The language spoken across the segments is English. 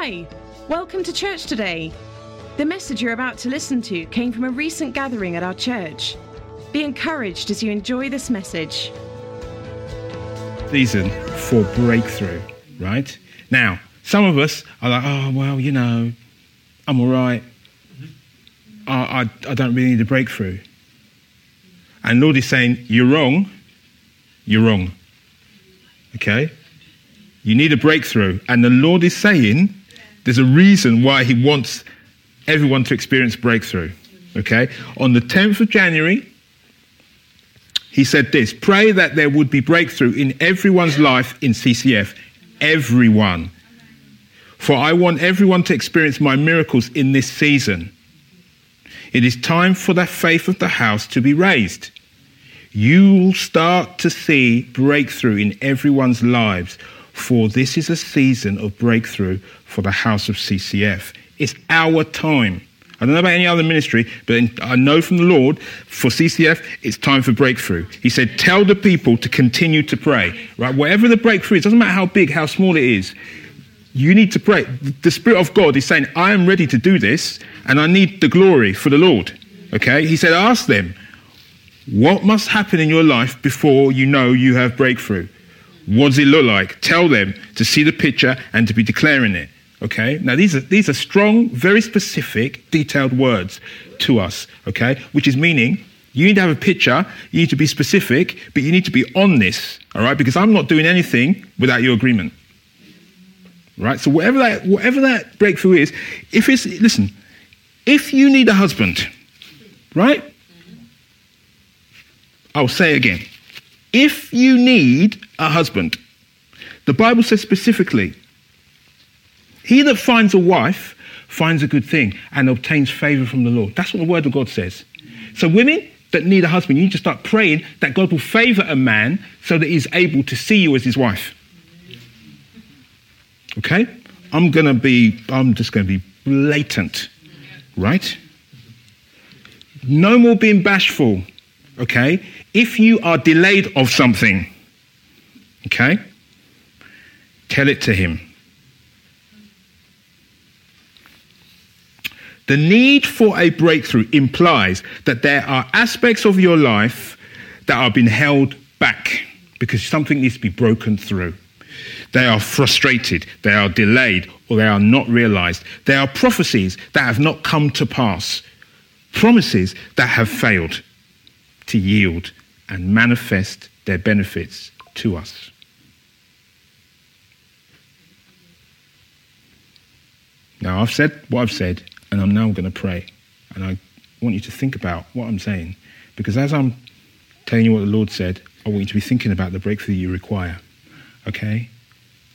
Hi, welcome to church today. The message you're about to listen to came from a recent gathering at our church. Be encouraged as you enjoy this message. Season for breakthrough, right? Now, some of us are like, oh, well, you know, I'm all right. I, I, I don't really need a breakthrough. And Lord is saying, you're wrong. You're wrong. Okay? You need a breakthrough. And the Lord is saying there's a reason why He wants everyone to experience breakthrough. Okay? On the 10th of January, He said this pray that there would be breakthrough in everyone's life in CCF. Everyone. For I want everyone to experience my miracles in this season. It is time for the faith of the house to be raised. You will start to see breakthrough in everyone's lives, for this is a season of breakthrough for the house of CCF. It's our time. I don't know about any other ministry, but I know from the Lord for CCF, it's time for breakthrough. He said, Tell the people to continue to pray, right? Whatever the breakthrough is, doesn't matter how big, how small it is, you need to pray. The Spirit of God is saying, I am ready to do this, and I need the glory for the Lord. Okay? He said, Ask them, what must happen in your life before you know you have breakthrough? What does it look like? Tell them to see the picture and to be declaring it. Okay? Now, these are, these are strong, very specific, detailed words to us. Okay? Which is meaning you need to have a picture, you need to be specific, but you need to be on this. All right? Because I'm not doing anything without your agreement. Right? So, whatever that, whatever that breakthrough is, if it's, listen, if you need a husband, right? I'll say again. If you need a husband, the Bible says specifically, he that finds a wife finds a good thing and obtains favor from the Lord. That's what the word of God says. So, women that need a husband, you need to start praying that God will favor a man so that he's able to see you as his wife. Okay? I'm going to be, I'm just going to be blatant, right? No more being bashful, okay? If you are delayed of something, okay, tell it to him. The need for a breakthrough implies that there are aspects of your life that are being held back because something needs to be broken through. They are frustrated, they are delayed, or they are not realized. They are prophecies that have not come to pass, promises that have failed to yield and manifest their benefits to us. Now, I've said what I've said, and I'm now going to pray. And I want you to think about what I'm saying, because as I'm telling you what the Lord said, I want you to be thinking about the breakthrough you require. Okay?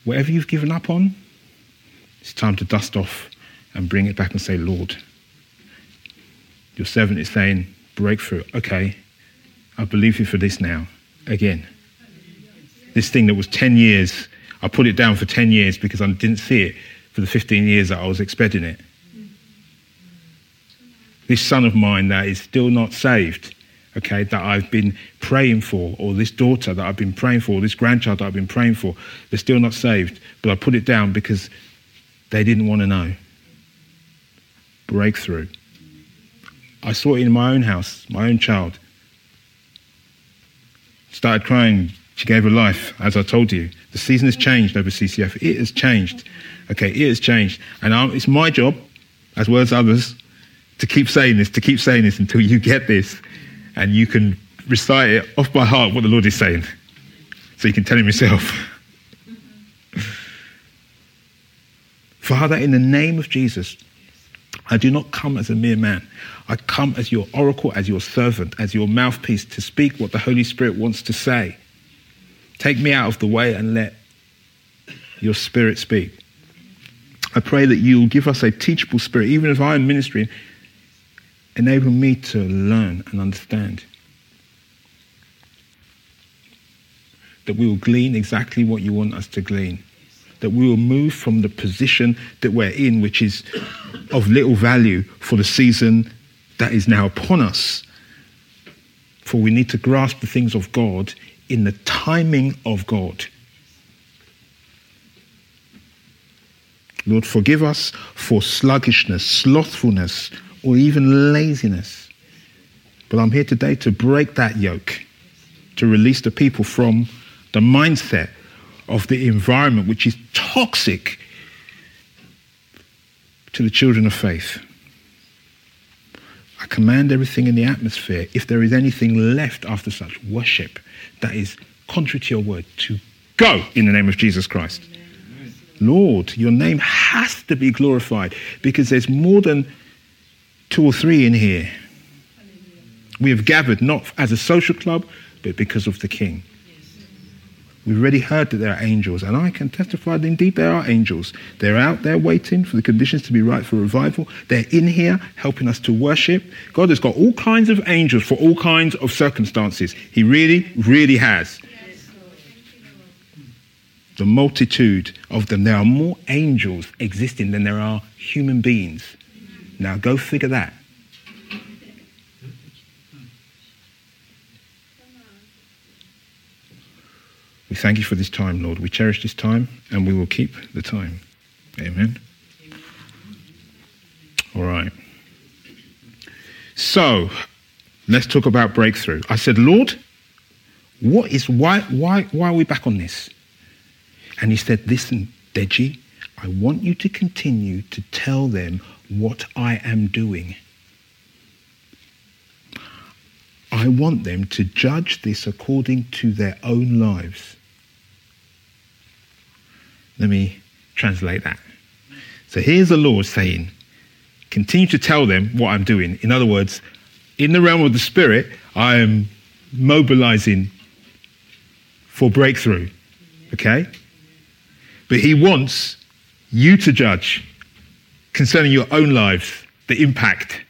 Whatever you've given up on, it's time to dust off and bring it back and say, Lord, your servant is saying, breakthrough. Okay, I believe you for this now. Again. This thing that was 10 years, I put it down for 10 years because I didn't see it for the 15 years that I was expecting it. This son of mine that is still not saved, okay, that I've been praying for, or this daughter that I've been praying for, or this grandchild that I've been praying for, they're still not saved. But I put it down because they didn't want to know. Breakthrough. I saw it in my own house, my own child. Started crying. She gave her life, as I told you. The season has changed over CCF. It has changed. Okay, it has changed. And I'm, it's my job, as well as others, to keep saying this, to keep saying this until you get this and you can recite it off by heart what the Lord is saying. So you can tell him yourself. Father, in the name of Jesus, I do not come as a mere man. I come as your oracle, as your servant, as your mouthpiece to speak what the Holy Spirit wants to say. Take me out of the way and let your spirit speak. I pray that you will give us a teachable spirit, even if I am ministering, enable me to learn and understand. That we will glean exactly what you want us to glean. That we will move from the position that we're in, which is of little value for the season that is now upon us. For we need to grasp the things of God in the timing of God. Lord, forgive us for sluggishness, slothfulness, or even laziness. But I'm here today to break that yoke, to release the people from the mindset of the environment which is toxic to the children of faith. I command everything in the atmosphere, if there is anything left after such worship that is contrary to your word, to go in the name of Jesus Christ. Lord, your name has to be glorified because there's more than two or three in here. We have gathered not as a social club, but because of the King. We've already heard that there are angels, and I can testify that indeed there are angels. They're out there waiting for the conditions to be right for revival. They're in here helping us to worship. God has got all kinds of angels for all kinds of circumstances. He really, really has. The multitude of them. There are more angels existing than there are human beings. Now go figure that. We thank you for this time, Lord. We cherish this time and we will keep the time. Amen. All right. So, let's talk about breakthrough. I said, Lord, what is why why why are we back on this? And he said, Listen, Deji, I want you to continue to tell them what I am doing. I want them to judge this according to their own lives. Let me translate that. So here's the Lord saying, continue to tell them what I'm doing. In other words, in the realm of the Spirit, I am mobilizing for breakthrough. Okay? But He wants you to judge concerning your own lives, the impact.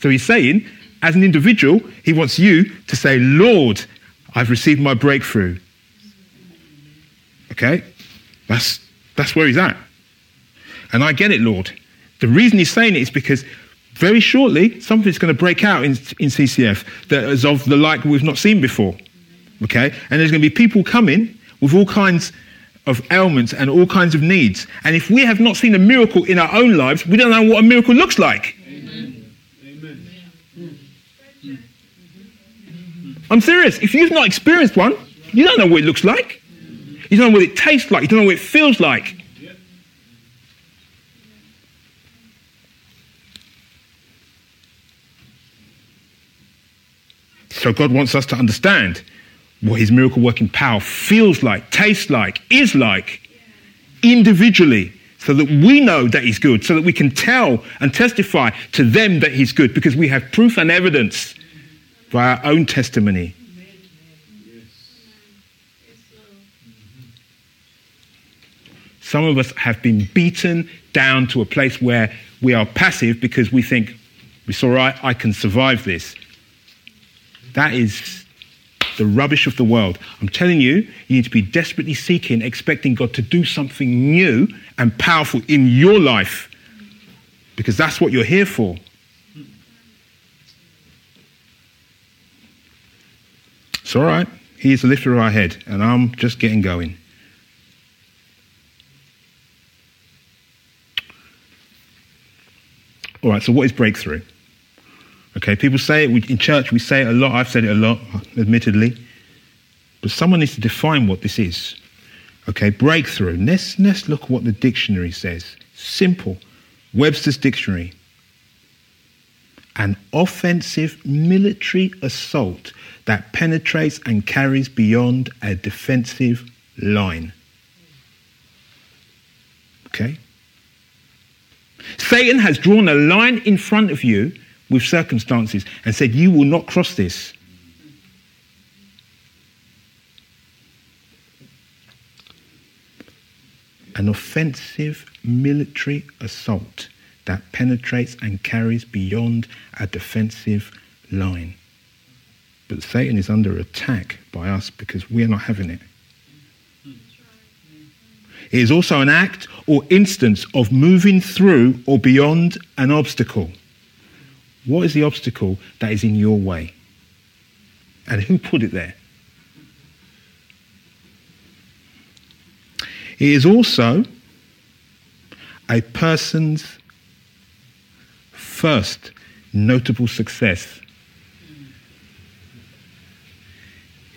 So He's saying, as an individual, He wants you to say, Lord, I've received my breakthrough. Okay? That's, that's where he's at. And I get it, Lord. The reason he's saying it is because very shortly something's going to break out in, in CCF that is of the like we've not seen before. Okay? And there's going to be people coming with all kinds of ailments and all kinds of needs. And if we have not seen a miracle in our own lives, we don't know what a miracle looks like. Amen. Amen. I'm serious. If you've not experienced one, you don't know what it looks like. You don't know what it tastes like. You don't know what it feels like. So God wants us to understand what his miracle working power feels like, tastes like, is like, individually, so that we know that he's good, so that we can tell and testify to them that he's good, because we have proof and evidence by our own testimony Some of us have been beaten down to a place where we are passive because we think, it's all right, I can survive this. That is the rubbish of the world. I'm telling you, you need to be desperately seeking, expecting God to do something new and powerful in your life because that's what you're here for. It's all right. He is the lifter of our head, and I'm just getting going. All right, so what is breakthrough? Okay, people say it in church, we say it a lot. I've said it a lot, admittedly. But someone needs to define what this is. Okay, breakthrough. Let's, let's look at what the dictionary says. Simple. Webster's Dictionary. An offensive military assault that penetrates and carries beyond a defensive line. Okay? Satan has drawn a line in front of you with circumstances and said, You will not cross this. An offensive military assault that penetrates and carries beyond a defensive line. But Satan is under attack by us because we are not having it. It is also an act or instance of moving through or beyond an obstacle. What is the obstacle that is in your way? And who put it there? It is also a person's first notable success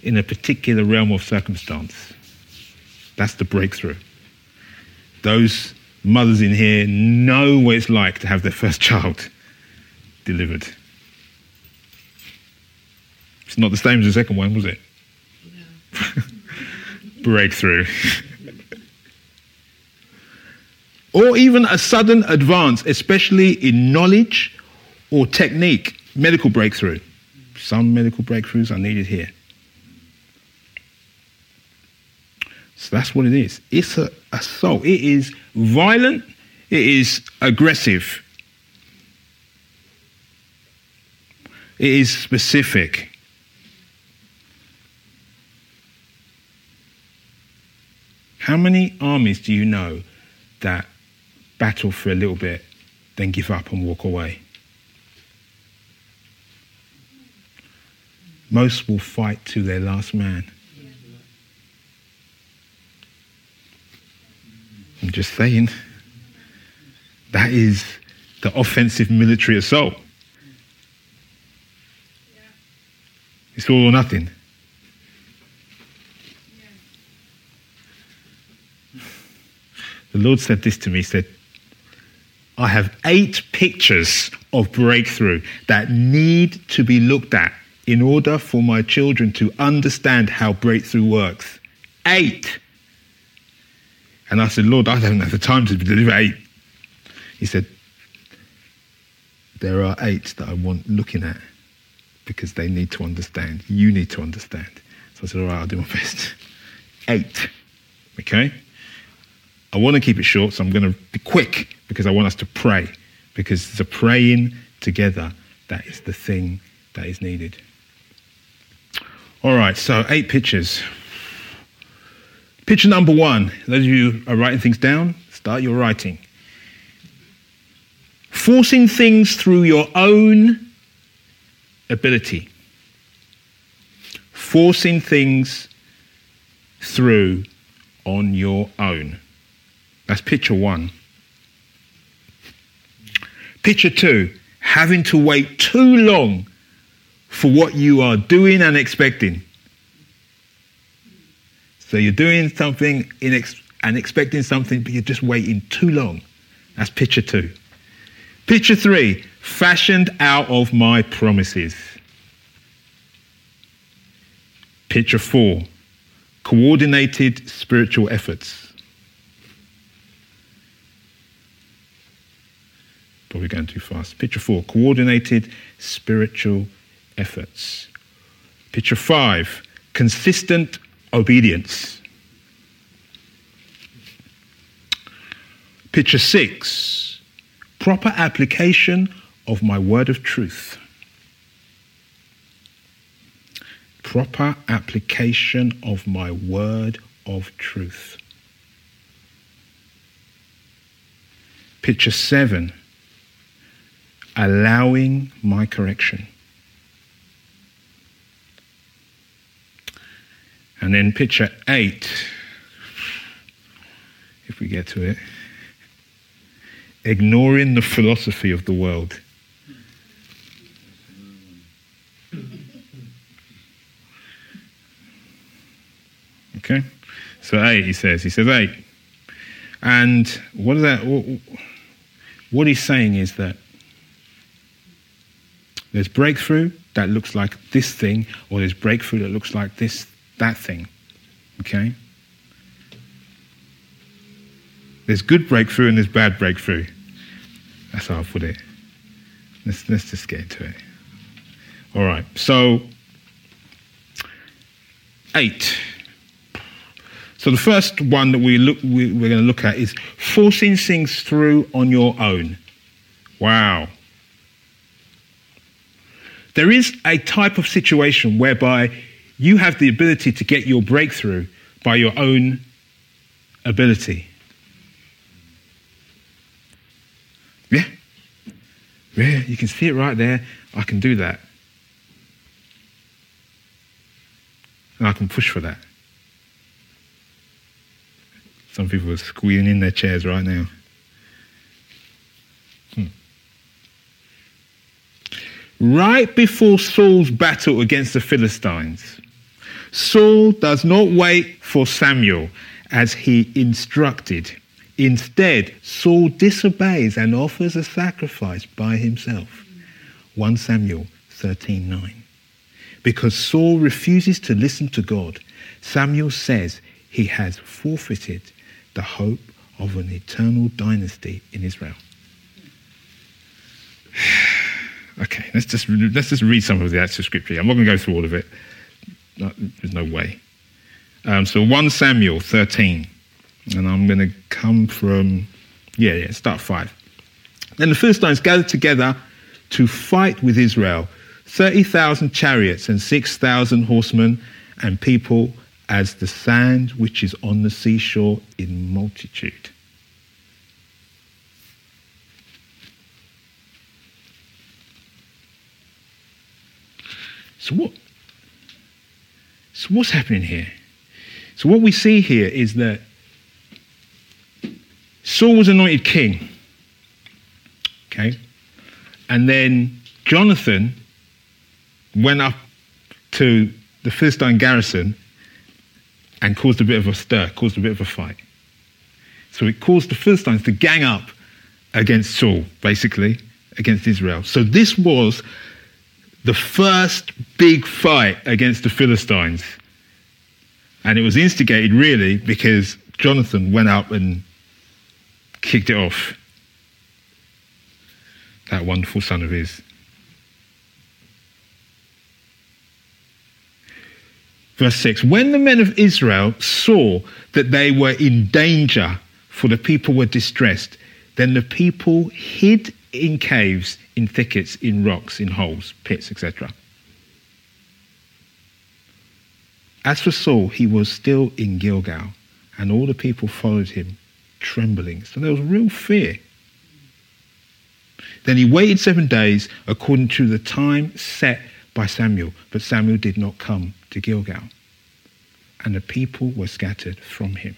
in a particular realm of circumstance. That's the breakthrough. Those mothers in here know what it's like to have their first child delivered. It's not the same as the second one, was it? Breakthrough. or even a sudden advance, especially in knowledge or technique, medical breakthrough. Some medical breakthroughs are needed here. So that's what it is. It's a assault. It is violent. It is aggressive. It is specific. How many armies do you know that battle for a little bit, then give up and walk away? Most will fight to their last man. I'm just saying. That is the offensive military assault. It's all or nothing. The Lord said this to me. He said, I have eight pictures of breakthrough that need to be looked at in order for my children to understand how breakthrough works. Eight. And I said, Lord, I don't have the time to deliver eight. He said, There are eight that I want looking at because they need to understand. You need to understand. So I said, All right, I'll do my best. Eight. Okay? I want to keep it short, so I'm going to be quick because I want us to pray. Because the praying together that is the thing that is needed. All right, so eight pictures. Picture number one. Those of you are writing things down, start your writing. Forcing things through your own ability. Forcing things through on your own. That's picture one. Picture two, having to wait too long for what you are doing and expecting. So you're doing something and expecting something, but you're just waiting too long. That's picture two. Picture three, fashioned out of my promises. Picture four, coordinated spiritual efforts. Probably going too fast. Picture four, coordinated spiritual efforts. Picture five, consistent obedience. Picture six, proper application of my word of truth. Proper application of my word of truth. Picture seven, allowing my correction. And then picture eight, if we get to it, ignoring the philosophy of the world. Okay? So eight, he says. He says eight. And what is that? What he's saying is that there's breakthrough that looks like this thing, or there's breakthrough that looks like this that thing. Okay? There's good breakthrough and there's bad breakthrough. That's how I put it. Let's, let's just get into it. All right. So, eight. So the first one that we look, we, we're going to look at is forcing things through on your own. Wow. There is a type of situation whereby you have the ability to get your breakthrough by your own ability. Yeah? Yeah, you can see it right there. I can do that. And I can push for that. Some people are squealing in their chairs right now. Hmm. Right before Saul's battle against the Philistines, Saul does not wait for Samuel as he instructed. Instead, Saul disobeys and offers a sacrifice by himself. 1 Samuel 13:9. Because Saul refuses to listen to God, Samuel says he has forfeited the hope of an eternal dynasty in Israel. okay, let's just, let's just read some of the actual scripture. I'm not going to go through all of it. There's no way. Um, so 1 Samuel 13, and I'm going to come from, yeah, yeah, start 5. Then the Philistines gathered together to fight with Israel 30,000 chariots and 6,000 horsemen and people as the sand which is on the seashore in multitude. So what? So what's happening here? So what we see here is that Saul was anointed king. Okay? And then Jonathan went up to the Philistine garrison and caused a bit of a stir, caused a bit of a fight. So it caused the Philistines to gang up against Saul, basically, against Israel. So this was the first big fight against the Philistines. And it was instigated really because Jonathan went up and kicked it off. That wonderful son of his. Verse 6 When the men of Israel saw that they were in danger, for the people were distressed, then the people hid in caves, in thickets, in rocks, in holes, pits, etc. As for Saul, he was still in Gilgal, and all the people followed him, trembling. So there was real fear. Then he waited seven days according to the time set by Samuel, but Samuel did not come to Gilgal. And the people were scattered from him.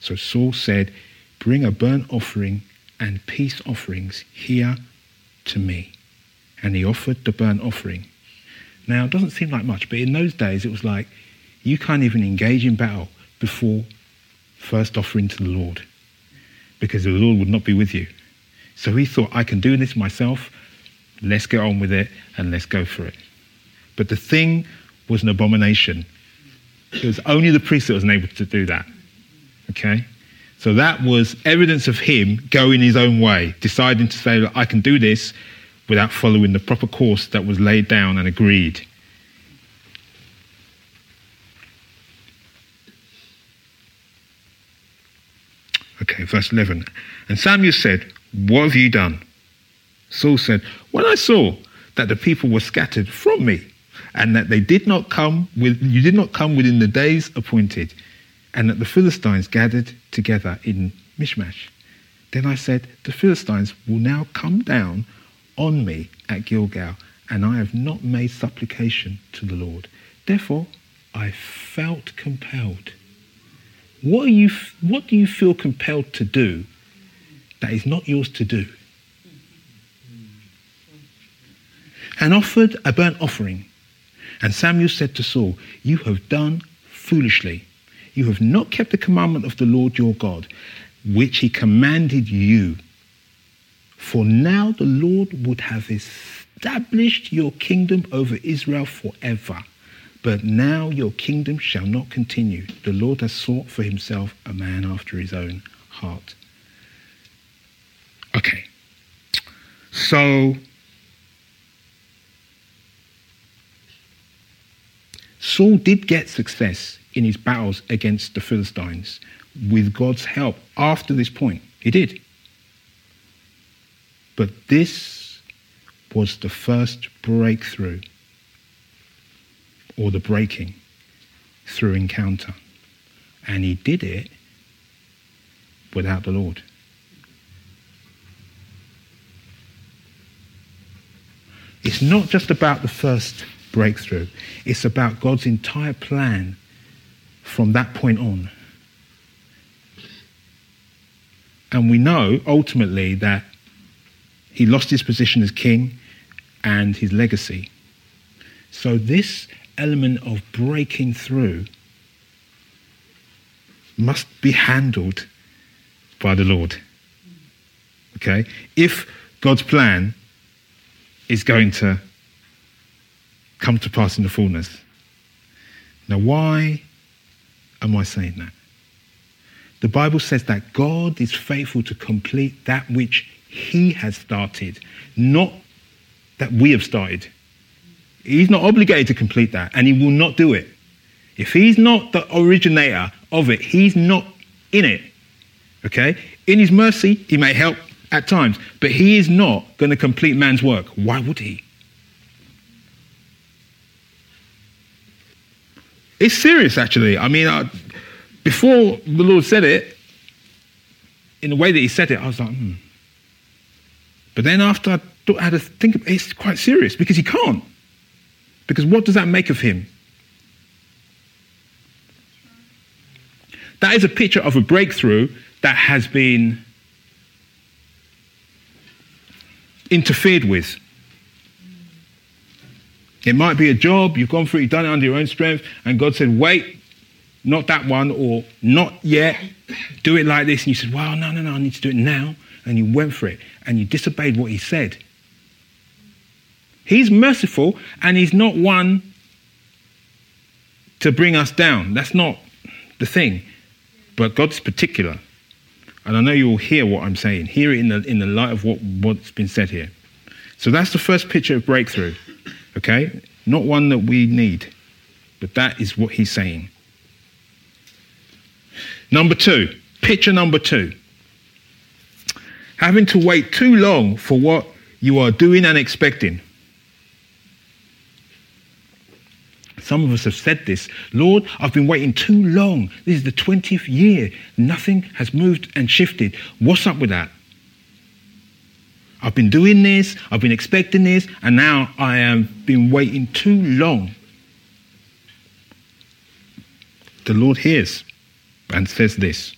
So Saul said, Bring a burnt offering and peace offerings here to me. And he offered the burnt offering. Now, it doesn't seem like much, but in those days it was like you can't even engage in battle before first offering to the Lord because the Lord would not be with you. So he thought, I can do this myself. Let's get on with it and let's go for it. But the thing was an abomination. It was only the priest that was able to do that. Okay? So that was evidence of him going his own way, deciding to say, that I can do this without following the proper course that was laid down and agreed. Okay, verse 11. And Samuel said, What have you done? Saul said, When I saw that the people were scattered from me, and that they did not come with you did not come within the days appointed, and that the Philistines gathered together in Michmash. Then I said, The Philistines will now come down on me at Gilgal, and I have not made supplication to the Lord. Therefore, I felt compelled. What, you, what do you feel compelled to do that is not yours to do? And offered a burnt offering. And Samuel said to Saul, You have done foolishly. You have not kept the commandment of the Lord your God, which he commanded you. For now the Lord would have established your kingdom over Israel forever. But now your kingdom shall not continue. The Lord has sought for himself a man after his own heart. Okay. So, Saul did get success in his battles against the Philistines with God's help after this point. He did. But this was the first breakthrough or the breaking through encounter. And he did it without the Lord. It's not just about the first breakthrough, it's about God's entire plan from that point on. And we know ultimately that he lost his position as king and his legacy. So, this element of breaking through must be handled by the Lord. Okay? If God's plan is going to come to pass in the fullness. Now, why am I saying that? The Bible says that God is faithful to complete that which He has started, not that we have started. He's not obligated to complete that, and He will not do it. If He's not the originator of it, He's not in it. Okay? In His mercy, He may help at times, but He is not going to complete man's work. Why would He? It's serious, actually. I mean, I, before the Lord said it, in the way that He said it, I was like, hmm. But then after I thought, I had to think, it's quite serious because He can't. Because what does that make of Him? That is a picture of a breakthrough that has been interfered with. It might be a job, you've gone through it, you've done it under your own strength, and God said, wait, not that one, or not yet, do it like this. And you said, well, no, no, no, I need to do it now. And you went for it, and you disobeyed what He said. He's merciful, and He's not one to bring us down. That's not the thing. But God's particular. And I know you will hear what I'm saying. Hear it in the, in the light of what, what's been said here. So that's the first picture of breakthrough. Okay? Not one that we need, but that is what he's saying. Number two, picture number two. Having to wait too long for what you are doing and expecting. Some of us have said this Lord, I've been waiting too long. This is the 20th year. Nothing has moved and shifted. What's up with that? I've been doing this, I've been expecting this, and now I have been waiting too long. The Lord hears and says this.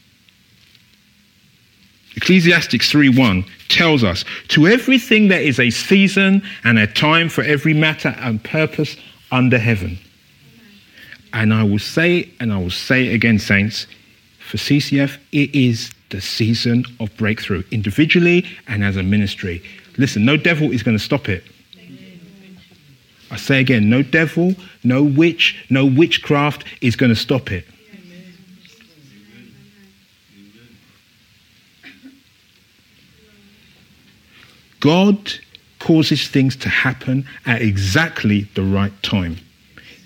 Ecclesiastes 3:1 tells us, "To everything there is a season and a time for every matter and purpose under heaven." And I will say, and I will say it again, saints, for CCF, it is the season of breakthrough, individually and as a ministry. Listen, no devil is going to stop it. I say again, no devil, no witch, no witchcraft is going to stop it. God causes things to happen at exactly the right time.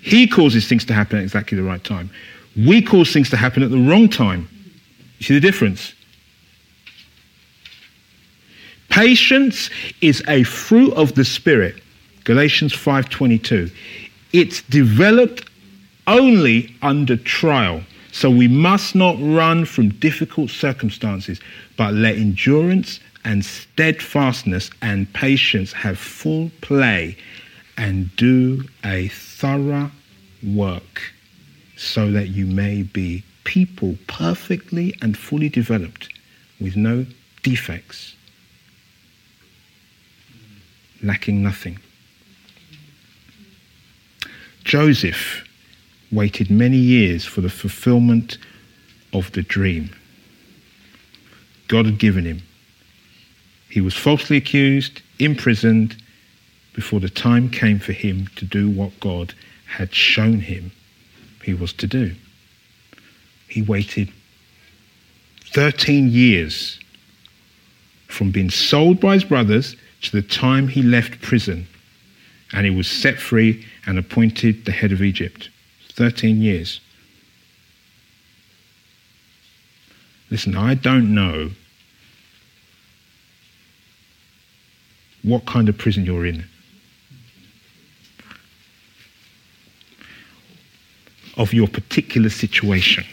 He causes things to happen at exactly the right time. We cause things to happen at the wrong time. You see the difference? Patience is a fruit of the spirit. Galatians 5:22. It's developed only under trial. So we must not run from difficult circumstances, but let endurance and steadfastness and patience have full play and do a thorough work so that you may be people perfectly and fully developed with no defects, lacking nothing. Joseph waited many years for the fulfillment of the dream God had given him. He was falsely accused, imprisoned, before the time came for him to do what God had shown him he was to do. He waited 13 years from being sold by his brothers to the time he left prison and he was set free and appointed the head of Egypt. 13 years. Listen, I don't know what kind of prison you're in. of your particular situation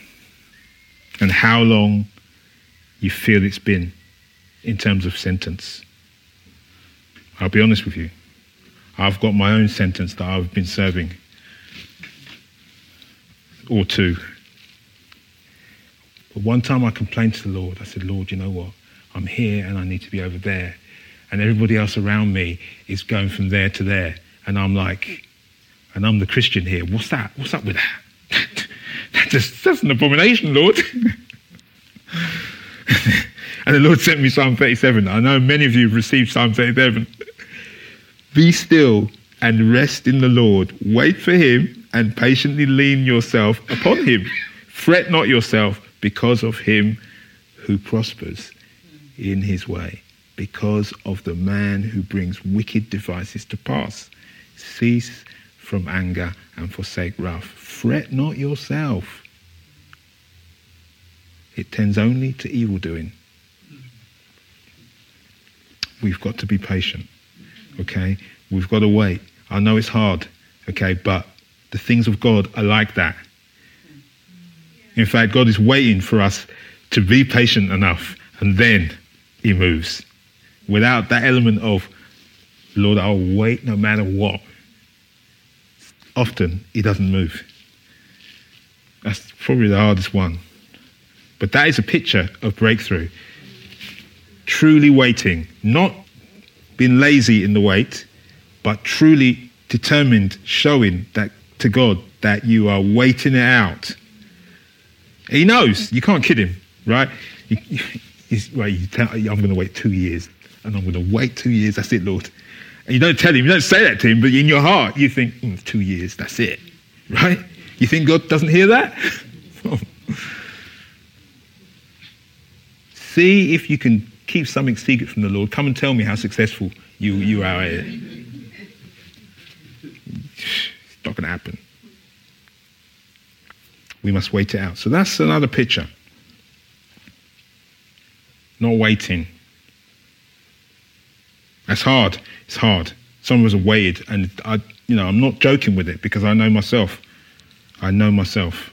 and how long you feel it's been in terms of sentence. I'll be honest with you. I've got my own sentence that I've been serving, or two. But one time I complained to the Lord. I said, Lord, you know what? I'm here and I need to be over there. and everybody else around me is going from there to there. And I'm like, and I'm the Christian here. What's that? What's up with that? that just, that's an abomination, Lord. and the Lord sent me Psalm 37. I know many of you have received Psalm 37. Be still and rest in the Lord. Wait for him and patiently lean yourself upon him. Fret not yourself because of him who prospers in his way because of the man who brings wicked devices to pass. Cease from anger and forsake wrath. Fret not yourself. It tends only to evil doing. We've got to be patient. Okay? We've got to wait. I know it's hard. Okay? But the things of God are like that. In fact, God is waiting for us to be patient enough and then he moves without that element of, Lord, I'll wait no matter what, often he doesn't move. That's probably the hardest one. But that is a picture of breakthrough. Truly waiting, not being lazy in the wait, but truly determined, showing that to God that you are waiting it out. He knows. You can't kid him, right? You tell, I'm going to wait two years and I'm going to wait two years. That's it, Lord. And you don't tell him, you don't say that to him, but in your heart, you think, mm, two years, that's it. Right? You think God doesn't hear that? See if you can keep something secret from the Lord. Come and tell me how successful you, you are. It's not going to happen. We must wait it out. So that's another picture. Not waiting. That's hard. It's hard. Some of us have waited, and I, you know, I'm not joking with it because I know myself. I know myself.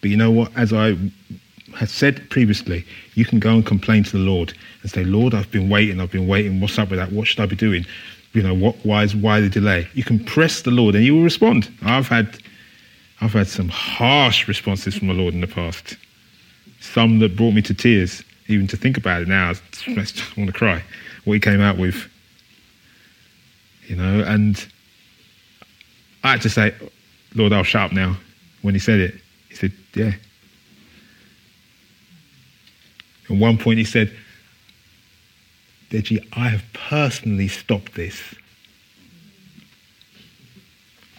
But you know what? As I had said previously, you can go and complain to the Lord and say, Lord, I've been waiting, I've been waiting. What's up with that? What should I be doing? You know, what? Why is why the delay? You can press the Lord, and He will respond. I've had, I've had some harsh responses from the Lord in the past. Some that brought me to tears, even to think about it now. I want to cry. What He came out with you know, and I had to say, Lord, I'll shut up now. When he said it, he said, Yeah. At one point, he said, Deji, I have personally stopped this.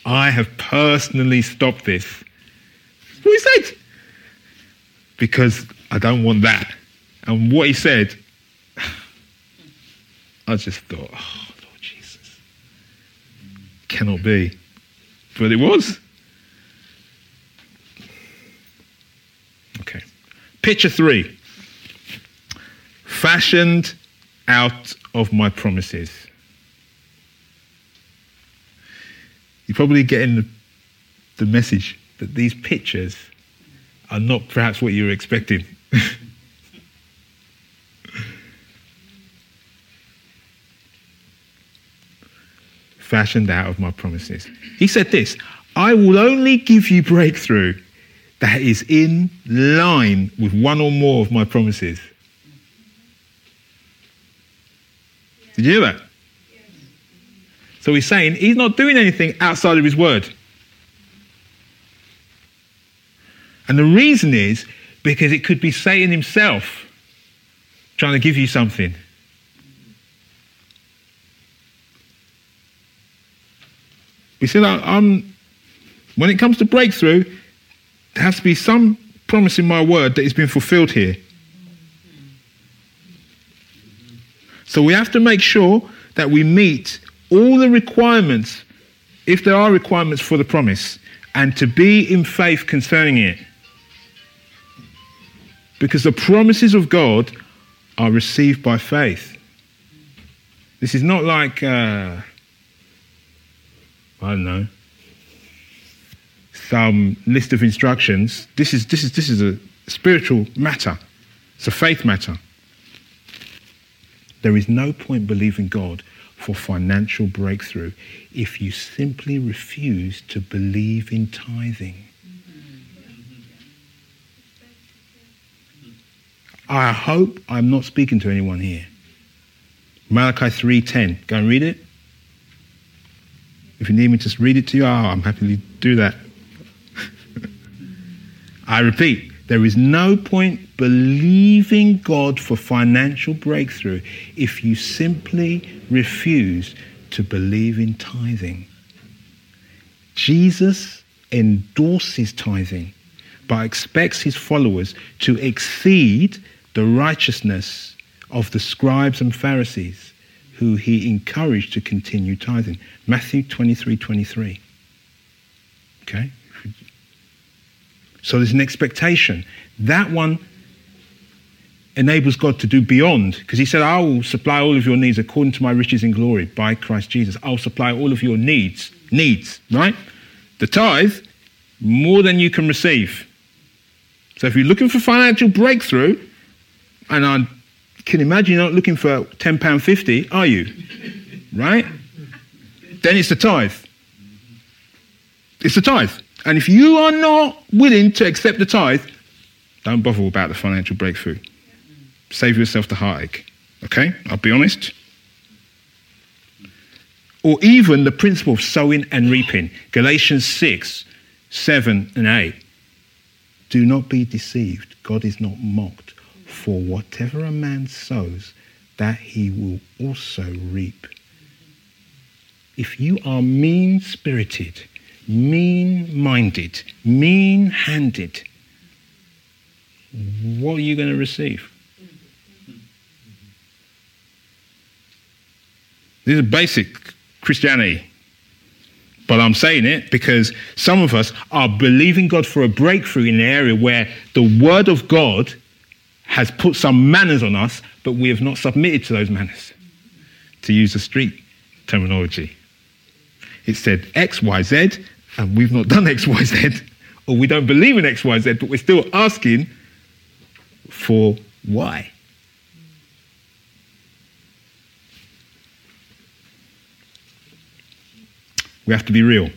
I have personally stopped this. What he said. Because I don't want that. And what he said, I just thought, oh, Lord Jesus, cannot be. But it was. Okay. Picture three fashioned out of my promises. You're probably getting the, the message that these pictures are not perhaps what you were expecting. fashioned out of my promises. He said this I will only give you breakthrough that is in line with one or more of my promises. Did you hear that? So he's saying he's not doing anything outside of his word. And the reason is because it could be Satan himself trying to give you something. We said, I'm, when it comes to breakthrough, there has to be some promise in my word that has been fulfilled here. So we have to make sure that we meet all the requirements, if there are requirements for the promise, and to be in faith concerning it. Because the promises of God are received by faith. This is not like. Uh, I don't know, some list of instructions. This is, this is, this is a spiritual matter, it's a faith matter. There is no point believing God for financial breakthrough if you simply refuse to believe in tithing. I hope I'm not speaking to anyone here. Malachi 3:10. Go and read it. If you need me to read it to you, oh, I'm happy to do that. I repeat, there is no point believing God for financial breakthrough if you simply refuse to believe in tithing. Jesus endorses tithing, but expects his followers to exceed the righteousness of the scribes and Pharisees, who he encouraged to continue tithing. Matthew 23 23. Okay? So there's an expectation. That one enables God to do beyond, because he said, I will supply all of your needs according to my riches in glory by Christ Jesus. I'll supply all of your needs. Needs, right? The tithe, more than you can receive. So if you're looking for financial breakthrough, and I can imagine you're not looking for £10.50, are you? Right? Then it's the tithe. It's the tithe. And if you are not willing to accept the tithe, don't bother about the financial breakthrough. Save yourself the heartache. Okay? I'll be honest. Or even the principle of sowing and reaping. Galatians 6, 7, and 8. Do not be deceived. God is not mocked. For whatever a man sows, that he will also reap. If you are mean spirited, mean minded, mean handed, what are you going to receive? This is basic Christianity. But I'm saying it because some of us are believing God for a breakthrough in an area where the Word of God has put some manners on us, but we have not submitted to those manners, to use the street terminology. It said X, Y, Z, and we've not done X, Y, Z, or we don't believe in X, Y, Z, but we're still asking for Y. We have to be real.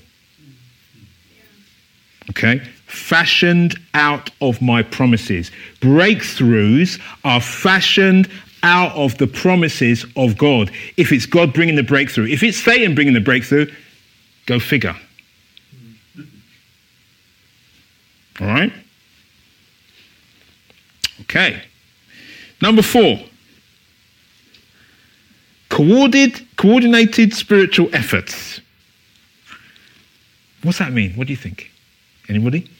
Okay? Fashioned out of my promises. Breakthroughs are fashioned out of the promises of God. If it's God bringing the breakthrough, if it's Satan bringing the breakthrough, go figure. All right? Okay. Number four coordinated, coordinated spiritual efforts. What's that mean? What do you think? Anybody?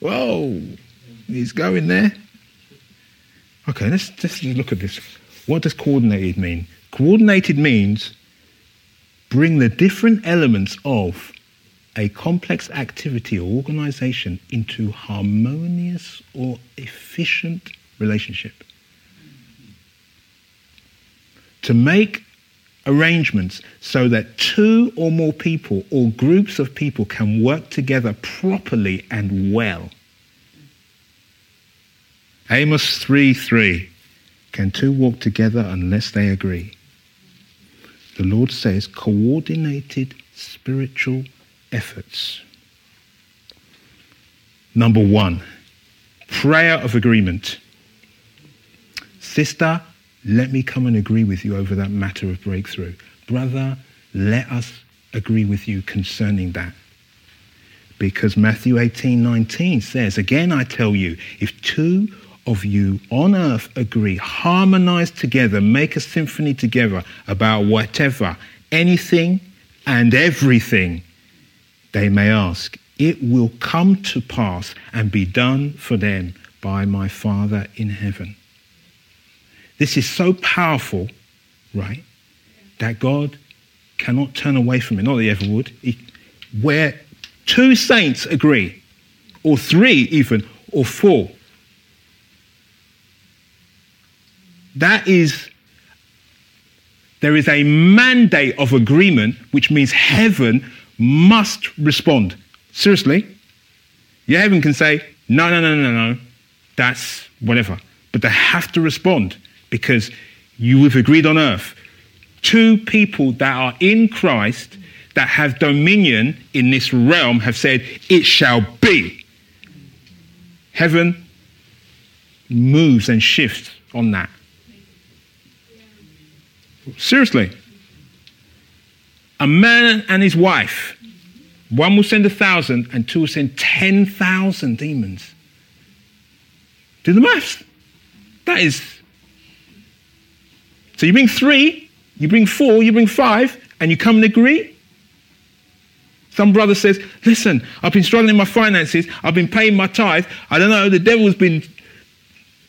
Whoa, he's going there. Okay, let's just look at this. What does coordinated mean? Coordinated means bring the different elements of a complex activity or organization into harmonious or efficient relationship to make arrangements so that two or more people or groups of people can work together properly and well. Amos 3 3. Can two walk together unless they agree? The Lord says coordinated spiritual efforts. Number one, prayer of agreement. Sister, let me come and agree with you over that matter of breakthrough. Brother, let us agree with you concerning that. Because Matthew 18 19 says, Again, I tell you, if two of you on earth agree, harmonize together, make a symphony together about whatever, anything and everything they may ask, it will come to pass and be done for them by my Father in heaven. This is so powerful, right, that God cannot turn away from it. Not that he ever would. He, where two saints agree, or three even, or four, that is, there is a mandate of agreement, which means heaven must respond. Seriously? Yeah, heaven can say, no, no, no, no, no, that's whatever. But they have to respond because you have agreed on earth. Two people that are in Christ that have dominion in this realm have said, It shall be. Heaven moves and shifts on that. Seriously. A man and his wife, one will send a thousand and two will send 10,000 demons. Do the maths. That is. So you bring three, you bring four, you bring five, and you come and agree? Some brother says, Listen, I've been struggling in my finances, I've been paying my tithe, I don't know, the devil's been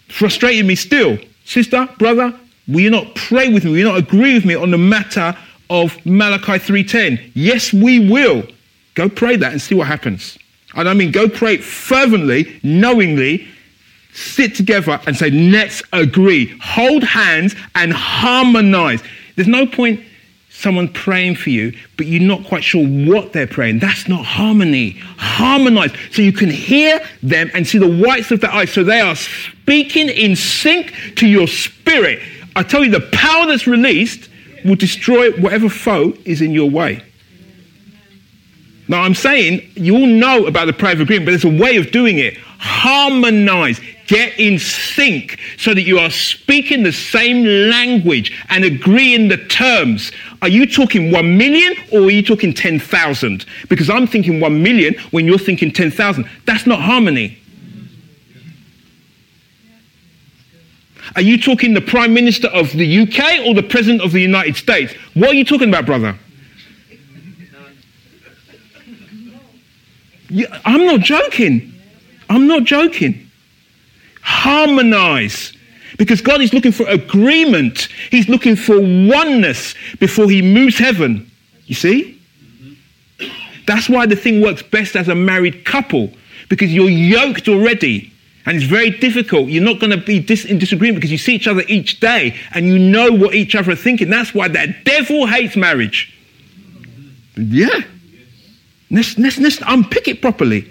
frustrating me still. Sister, brother, will you not pray with me? Will you not agree with me on the matter of Malachi 3:10? Yes, we will. Go pray that and see what happens. And I mean, go pray fervently, knowingly, sit together and say, let's agree. Hold hands and harmonize. There's no point someone praying for you, but you're not quite sure what they're praying. That's not harmony. Harmonize so you can hear them and see the whites of their eyes. So they are speaking in sync to your spirit. I tell you, the power that's released will destroy whatever foe is in your way. Now, I'm saying you all know about the prayer of agreement, but there's a way of doing it. Harmonize, get in sync so that you are speaking the same language and agree in the terms. Are you talking 1 million or are you talking 10,000? Because I'm thinking 1 million when you're thinking 10,000. That's not harmony. Are you talking the Prime Minister of the UK or the President of the United States? What are you talking about, brother? I'm not joking. I'm not joking. Harmonize. Because God is looking for agreement. He's looking for oneness before he moves heaven. You see? That's why the thing works best as a married couple. Because you're yoked already. And it's very difficult. You're not going to be dis- in disagreement because you see each other each day and you know what each other are thinking. That's why the devil hates marriage. Yeah. Let's, let's, let's unpick it properly.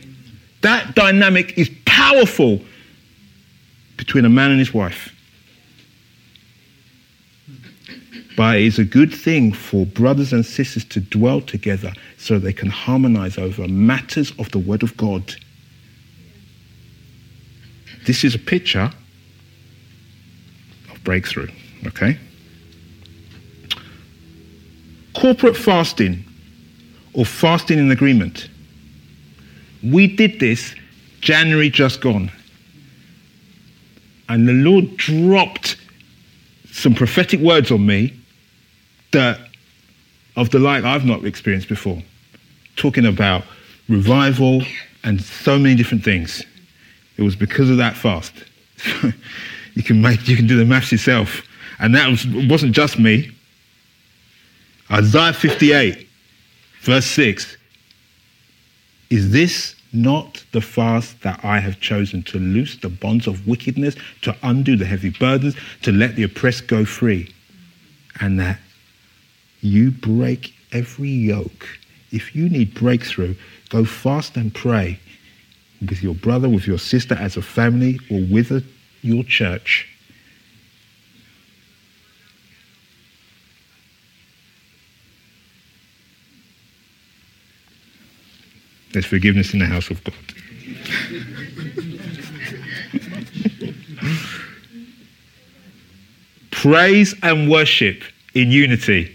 That dynamic is powerful between a man and his wife. But it is a good thing for brothers and sisters to dwell together so they can harmonize over matters of the Word of God. This is a picture of breakthrough, okay? Corporate fasting or fasting in agreement. We did this January just gone. And the Lord dropped some prophetic words on me that of the like I've not experienced before. Talking about revival and so many different things. It was because of that fast. you can make you can do the maths yourself. And that was, wasn't just me. Isaiah 58 Verse 6 Is this not the fast that I have chosen to loose the bonds of wickedness, to undo the heavy burdens, to let the oppressed go free? And that you break every yoke. If you need breakthrough, go fast and pray with your brother, with your sister, as a family, or with a, your church. There's forgiveness in the house of God. Praise and worship in unity.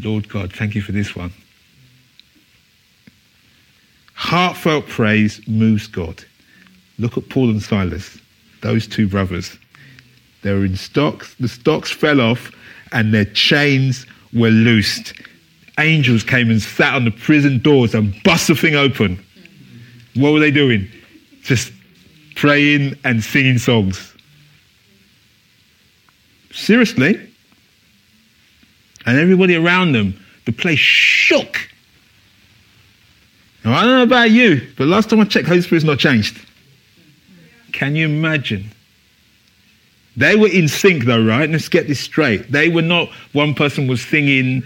Lord God, thank you for this one. Heartfelt praise moves God. Look at Paul and Silas, those two brothers. They were in stocks, the stocks fell off, and their chains were loosed angels came and sat on the prison doors and bust the thing open. What were they doing? Just praying and singing songs. Seriously. And everybody around them, the place shook. Now, I don't know about you, but last time I checked, Holy Spirit's not changed. Can you imagine? They were in sync, though, right? Let's get this straight. They were not, one person was singing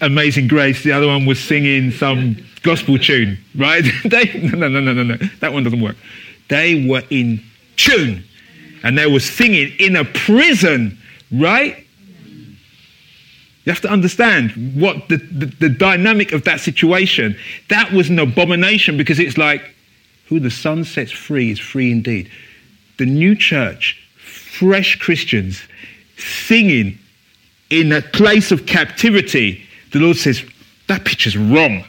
Amazing Grace, the other one was singing some gospel tune, right? they, no, no, no, no, no, that one doesn't work. They were in tune and they were singing in a prison, right? You have to understand what the, the, the dynamic of that situation. That was an abomination because it's like, who the Son sets free is free indeed. the new church, fresh Christians, singing in a place of captivity, the Lord says, That picture's wrong.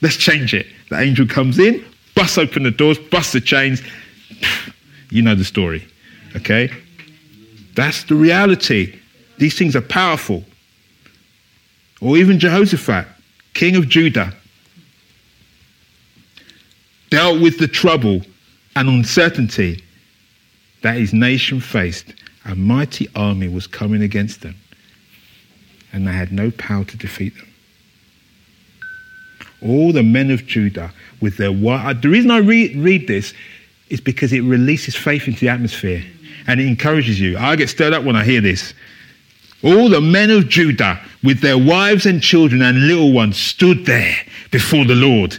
Let's change it. The angel comes in, busts open the doors, busts the chains. You know the story. Okay? That's the reality. These things are powerful. Or even Jehoshaphat, king of Judah, dealt with the trouble and uncertainty that his nation faced. A mighty army was coming against them, and they had no power to defeat them. All the men of Judah, with their wild, the reason I read, read this is because it releases faith into the atmosphere and it encourages you. I get stirred up when I hear this. All the men of Judah, with their wives and children and little ones, stood there before the Lord.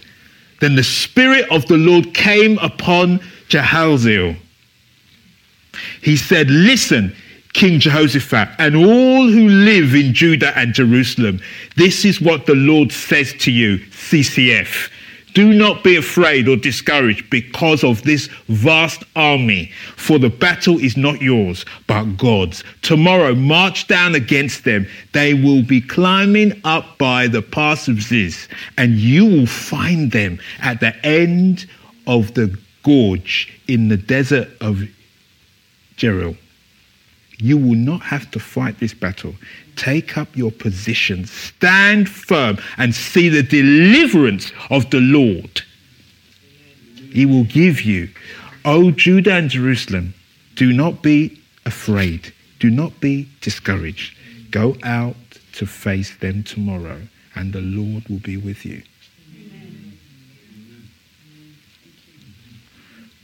Then the Spirit of the Lord came upon Jehaziel. He said, Listen, King Jehoshaphat, and all who live in Judah and Jerusalem, this is what the Lord says to you, CCF. Do not be afraid or discouraged because of this vast army, for the battle is not yours, but God's. Tomorrow, march down against them. They will be climbing up by the pass of Ziz, and you will find them at the end of the gorge in the desert of Jeruel. You will not have to fight this battle. Take up your position, stand firm, and see the deliverance of the Lord. He will give you. O Judah and Jerusalem, do not be afraid. Do not be discouraged. Go out to face them tomorrow, and the Lord will be with you.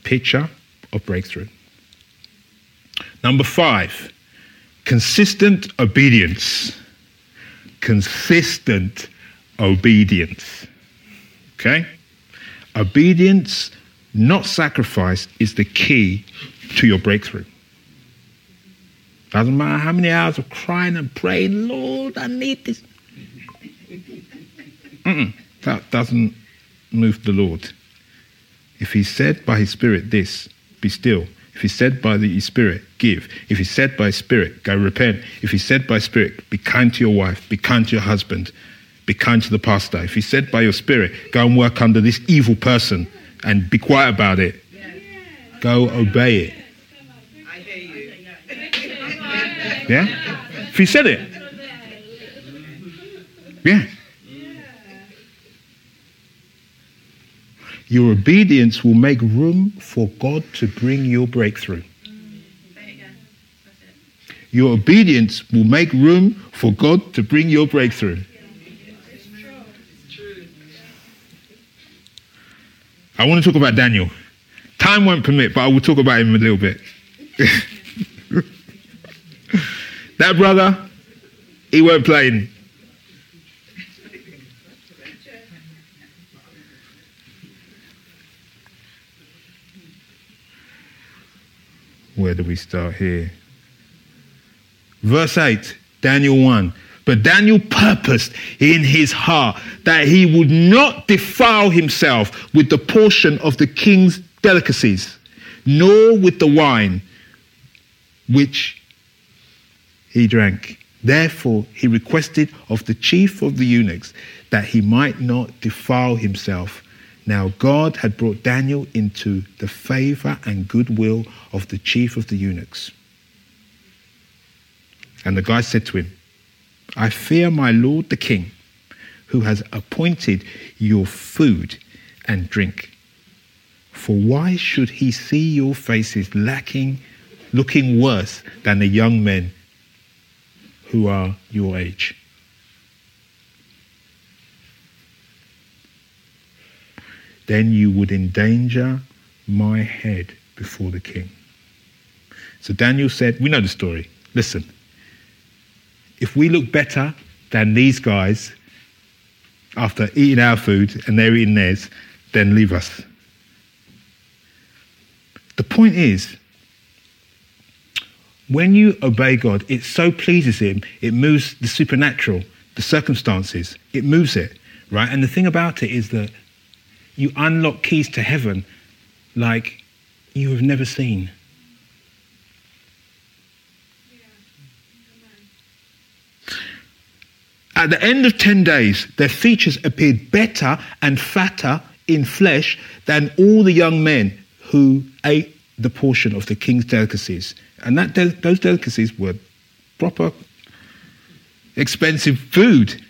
Picture of breakthrough. Number five, consistent obedience. Consistent obedience. Okay? Obedience, not sacrifice, is the key to your breakthrough. Doesn't matter how many hours of crying and praying, Lord, I need this. Mm-mm, that doesn't move the Lord. If He said by His Spirit this, be still, if he said by the Spirit, give. If he said by Spirit, go repent. If he said by Spirit, be kind to your wife, be kind to your husband, be kind to the pastor. If he said by your Spirit, go and work under this evil person and be quiet about it, go obey it. Yeah? If he said it. Yeah. Your obedience will make room for God to bring your breakthrough. Your obedience will make room for God to bring your breakthrough. I want to talk about Daniel. Time won't permit, but I will talk about him a little bit. that brother, he weren't playing. Where do we start here? Verse 8, Daniel 1. But Daniel purposed in his heart that he would not defile himself with the portion of the king's delicacies, nor with the wine which he drank. Therefore, he requested of the chief of the eunuchs that he might not defile himself now, God had brought Daniel into the favor and goodwill of the chief of the eunuchs. And the guy said to him, I fear my lord the king, who has appointed your food and drink. For why should he see your faces lacking, looking worse than the young men who are your age? Then you would endanger my head before the king. So Daniel said, We know the story. Listen, if we look better than these guys after eating our food and they're eating theirs, then leave us. The point is, when you obey God, it so pleases Him, it moves the supernatural, the circumstances, it moves it, right? And the thing about it is that you unlock keys to heaven like you have never seen. At the end of 10 days, their features appeared better and fatter in flesh than all the young men who ate the portion of the king's delicacies. And that de- those delicacies were proper, expensive food.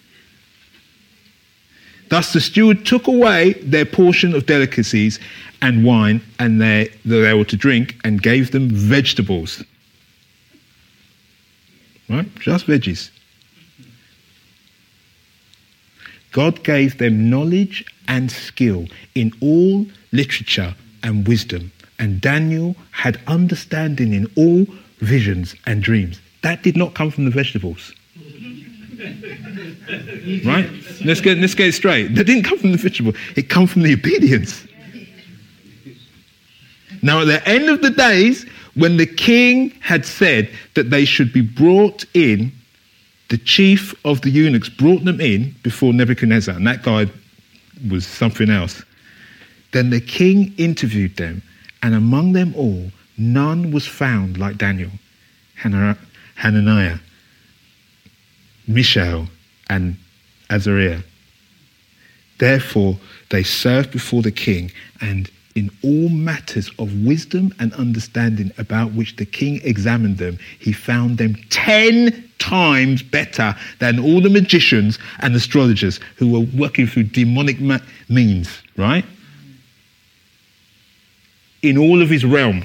Thus the steward took away their portion of delicacies and wine and they, that they were to drink and gave them vegetables. Right? Just veggies. God gave them knowledge and skill in all literature and wisdom. And Daniel had understanding in all visions and dreams. That did not come from the vegetables. right? Let's get, let's get it straight. That didn't come from the vegetable, it came from the obedience. Now, at the end of the days, when the king had said that they should be brought in, the chief of the eunuchs brought them in before Nebuchadnezzar, and that guy was something else. Then the king interviewed them, and among them all, none was found like Daniel, Hananiah, Mishael, and Azariah. Therefore, they served before the king, and in all matters of wisdom and understanding about which the king examined them, he found them ten times better than all the magicians and astrologers who were working through demonic ma- means, right? In all of his realm.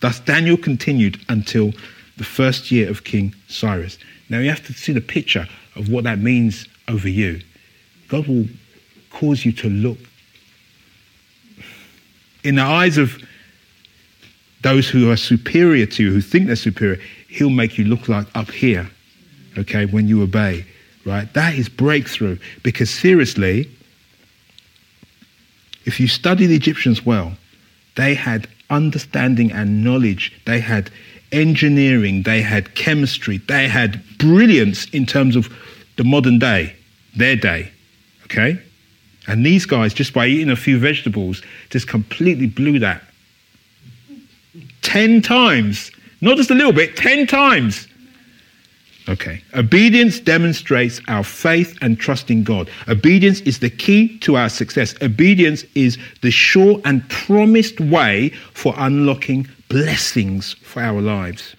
Thus Daniel continued until the first year of King Cyrus. Now you have to see the picture of what that means over you. God will cause you to look in the eyes of those who are superior to you, who think they're superior, he'll make you look like up here, okay, when you obey, right? That is breakthrough. Because seriously, if you study the Egyptians well, they had understanding and knowledge, they had engineering, they had chemistry, they had brilliance in terms of the modern day, their day, okay? And these guys, just by eating a few vegetables, just completely blew that. Ten times. Not just a little bit, ten times. Okay. Obedience demonstrates our faith and trust in God. Obedience is the key to our success. Obedience is the sure and promised way for unlocking blessings for our lives.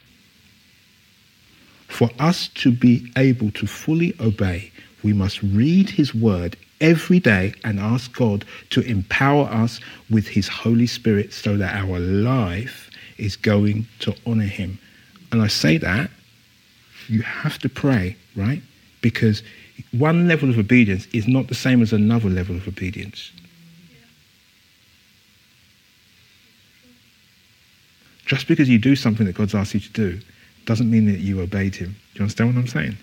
For us to be able to fully obey, we must read His word every day and ask God to empower us with His Holy Spirit so that our life is going to honor Him. And I say that, you have to pray, right? Because one level of obedience is not the same as another level of obedience. Just because you do something that God's asked you to do doesn't mean that you obeyed Him. Do you understand what I'm saying?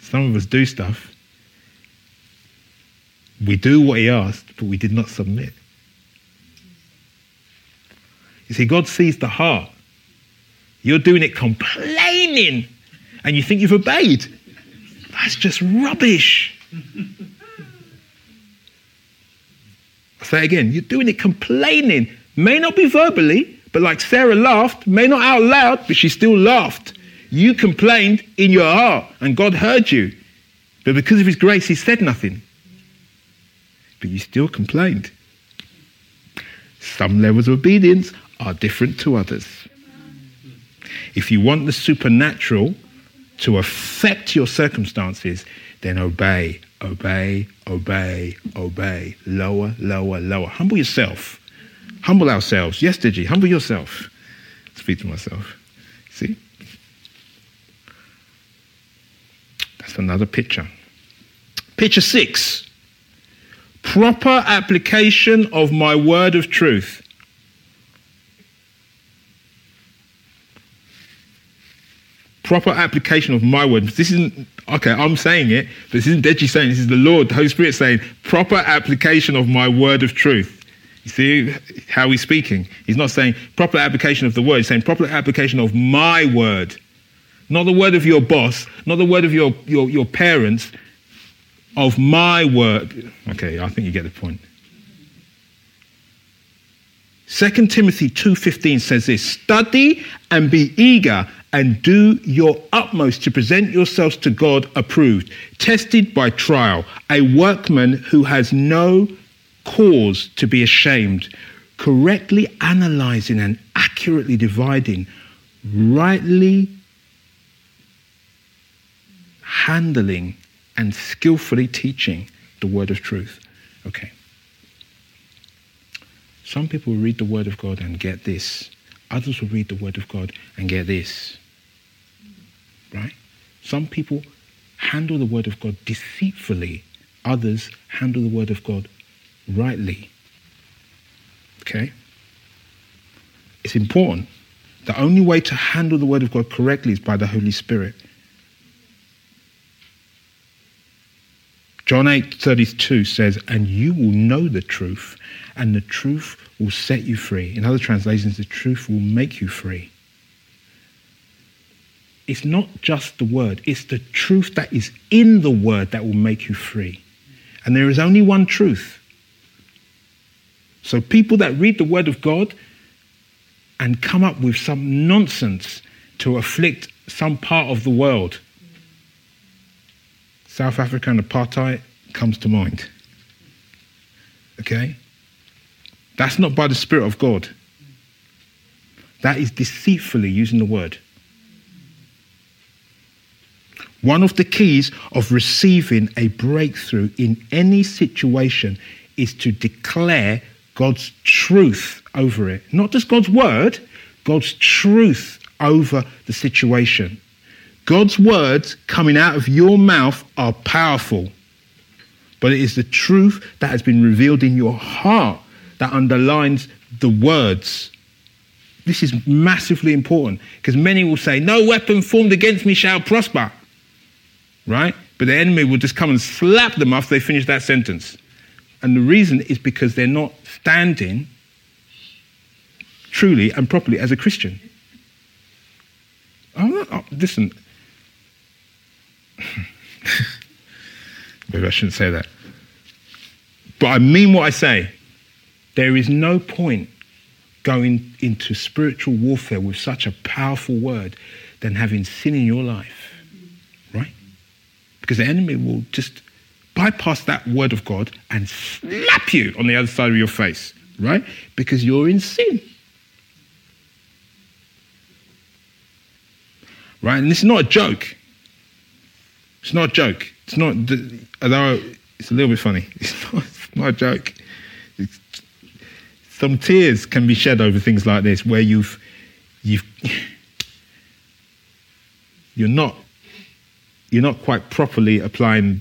Some of us do stuff. We do what he asked, but we did not submit. You see, God sees the heart. You're doing it complaining, and you think you've obeyed. That's just rubbish. I'll say again. You're doing it complaining. May not be verbally, but like Sarah laughed, may not out loud, but she still laughed. You complained in your heart, and God heard you. But because of His grace, He said nothing. But you still complained. Some levels of obedience are different to others. If you want the supernatural to affect your circumstances, then obey, obey, obey, obey. Lower, lower, lower. Humble yourself. Humble ourselves. Yes, Deji, humble yourself. Speak to myself. See? That's another picture. Picture six proper application of my word of truth. Proper application of my word. This isn't, okay, I'm saying it, but this isn't Deji saying this is the Lord, the Holy Spirit saying, proper application of my word of truth. You see how he's speaking? He's not saying proper application of the word, he's saying proper application of my word. Not the word of your boss, not the word of your, your, your parents, of my word. Okay, I think you get the point. 2 Timothy 2:15 says this, study and be eager and do your utmost to present yourselves to God approved, tested by trial, a workman who has no cause to be ashamed, correctly analyzing and accurately dividing, rightly handling, and skillfully teaching the word of truth. Okay. Some people read the word of God and get this. Others will read the word of God and get this. Right? Some people handle the word of God deceitfully. Others handle the word of God rightly. Okay? It's important. The only way to handle the word of God correctly is by the Holy Spirit. John 8 32 says, And you will know the truth, and the truth will set you free. In other translations, the truth will make you free. It's not just the word, it's the truth that is in the word that will make you free. And there is only one truth. So people that read the word of God and come up with some nonsense to afflict some part of the world South Africa and apartheid comes to mind. Okay? That's not by the Spirit of God. That is deceitfully using the word. One of the keys of receiving a breakthrough in any situation is to declare God's truth over it. Not just God's word, God's truth over the situation. God's words coming out of your mouth are powerful, but it is the truth that has been revealed in your heart that underlines the words. This is massively important because many will say, No weapon formed against me shall prosper. Right? But the enemy will just come and slap them after they finish that sentence. And the reason is because they're not standing truly and properly as a Christian. I'm not, oh, listen, Maybe I shouldn't say that. But I mean what I say. There is no point going into spiritual warfare with such a powerful word than having sin in your life, right? Because the enemy will just bypass that word of God and slap you on the other side of your face, right? Because you're in sin. Right? And this is not a joke. It's not a joke. It's not, although it's a little bit funny, it's not, it's not a joke. It's, some tears can be shed over things like this where you've, you've, you're not, you're not quite properly applying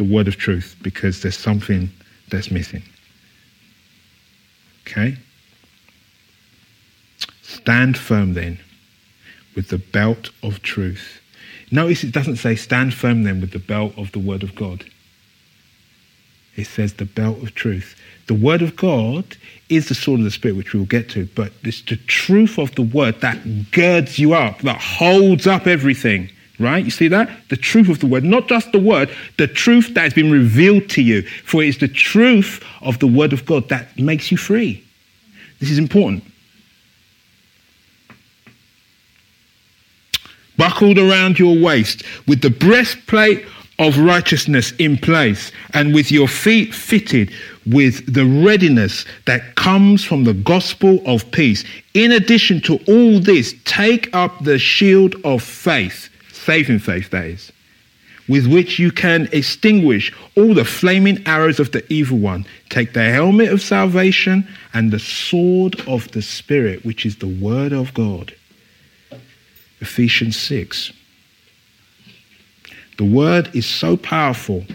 the word of truth because there's something that's missing. Okay? Stand firm then with the belt of truth Notice it doesn't say stand firm then with the belt of the word of God. It says the belt of truth. The word of God is the sword of the spirit, which we will get to, but it's the truth of the word that girds you up, that holds up everything. Right? You see that? The truth of the word, not just the word, the truth that has been revealed to you. For it is the truth of the word of God that makes you free. This is important. buckled around your waist, with the breastplate of righteousness in place, and with your feet fitted with the readiness that comes from the gospel of peace. In addition to all this, take up the shield of faith, saving faith, that is, with which you can extinguish all the flaming arrows of the evil one. Take the helmet of salvation and the sword of the Spirit, which is the word of God Ephesians 6. The word is so powerful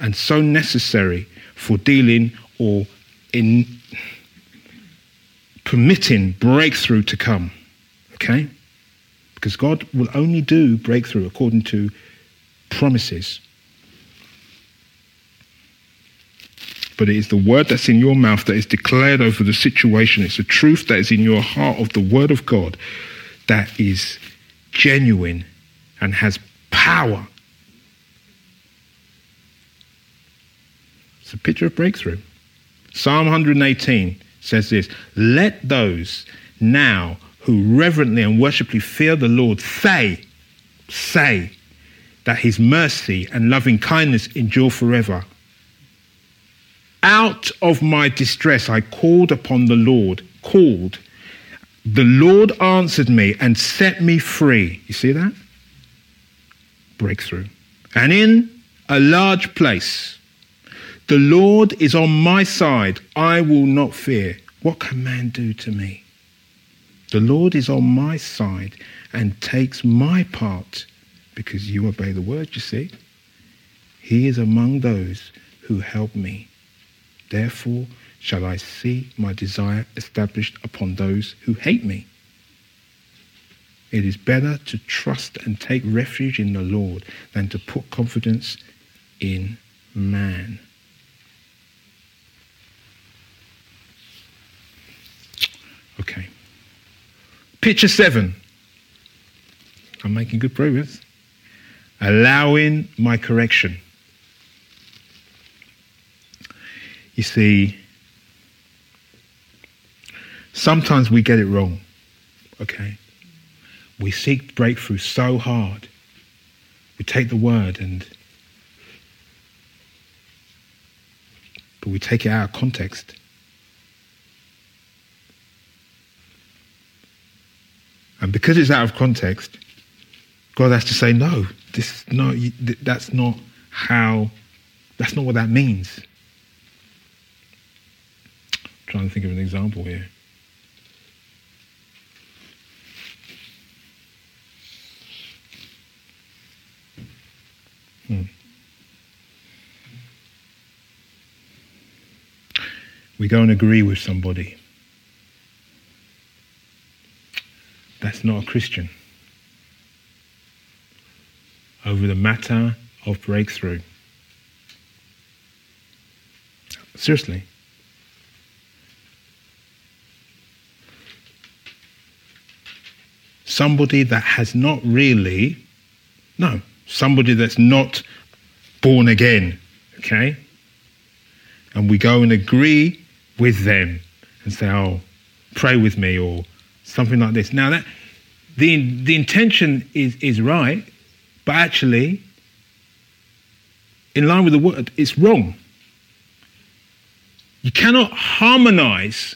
and so necessary for dealing or in permitting breakthrough to come. Okay? Because God will only do breakthrough according to promises. But it is the word that's in your mouth that is declared over the situation. It's the truth that is in your heart of the word of God that is genuine and has power. It's a picture of breakthrough. Psalm 118 says this Let those now who reverently and worshipfully fear the Lord say, say that his mercy and loving kindness endure forever. Out of my distress I called upon the Lord, called. The Lord answered me and set me free. You see that? Breakthrough. And in a large place, the Lord is on my side. I will not fear. What can man do to me? The Lord is on my side and takes my part because you obey the word, you see. He is among those who help me. Therefore shall I see my desire established upon those who hate me. It is better to trust and take refuge in the Lord than to put confidence in man. Okay. Picture seven. I'm making good progress. Allowing my correction. You see, sometimes we get it wrong, okay? We seek breakthrough so hard. We take the word and but we take it out of context. And because it's out of context, God has to say, no, this no, that's not how, that's not what that means. I'm trying to think of an example here. Hmm. We go and agree with somebody. That's not a Christian. Over the matter of breakthrough. Seriously. Somebody that has not really, no, somebody that's not born again, okay? And we go and agree with them and say, oh, pray with me or something like this. Now that the the intention is is right, but actually, in line with the word, it's wrong. You cannot harmonize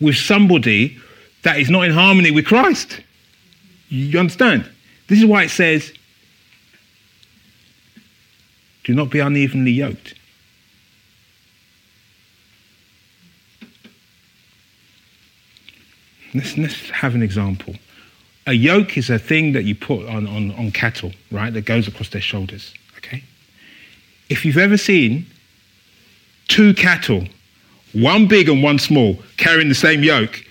with somebody that is not in harmony with Christ. You understand? This is why it says, do not be unevenly yoked. Let's, let's have an example. A yoke is a thing that you put on, on, on cattle, right, that goes across their shoulders, okay? If you've ever seen two cattle, one big and one small, carrying the same yoke,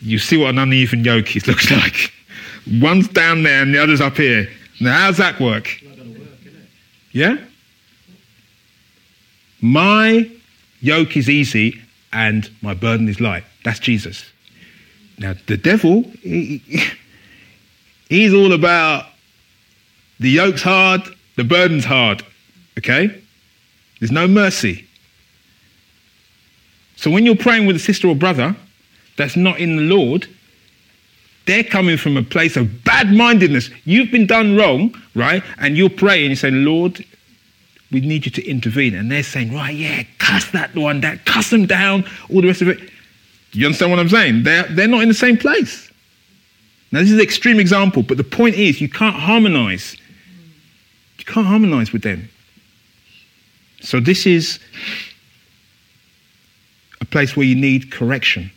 you see what an uneven yoke is, looks like. One's down there and the other's up here. Now, how's that work yeah? My yoke is easy and my burden is light. That's Jesus. Now, the devil, he, he's all about the yoke's hard, the burden's hard. Okay? There's no mercy. So when you're praying with a sister or brother that's not in the Lord, they're coming from a place of bad mindedness. You've been done wrong, right? And you're praying, you say, Lord, we need you to intervene. And they're saying, right, yeah, cuss that one, that cuss them down, all the rest of it. You understand what I'm saying? They're, they're not in the same place. Now, this is an extreme example, but the point is you can't harmonize. You can't harmonize with them. So, this is a place where you need correction.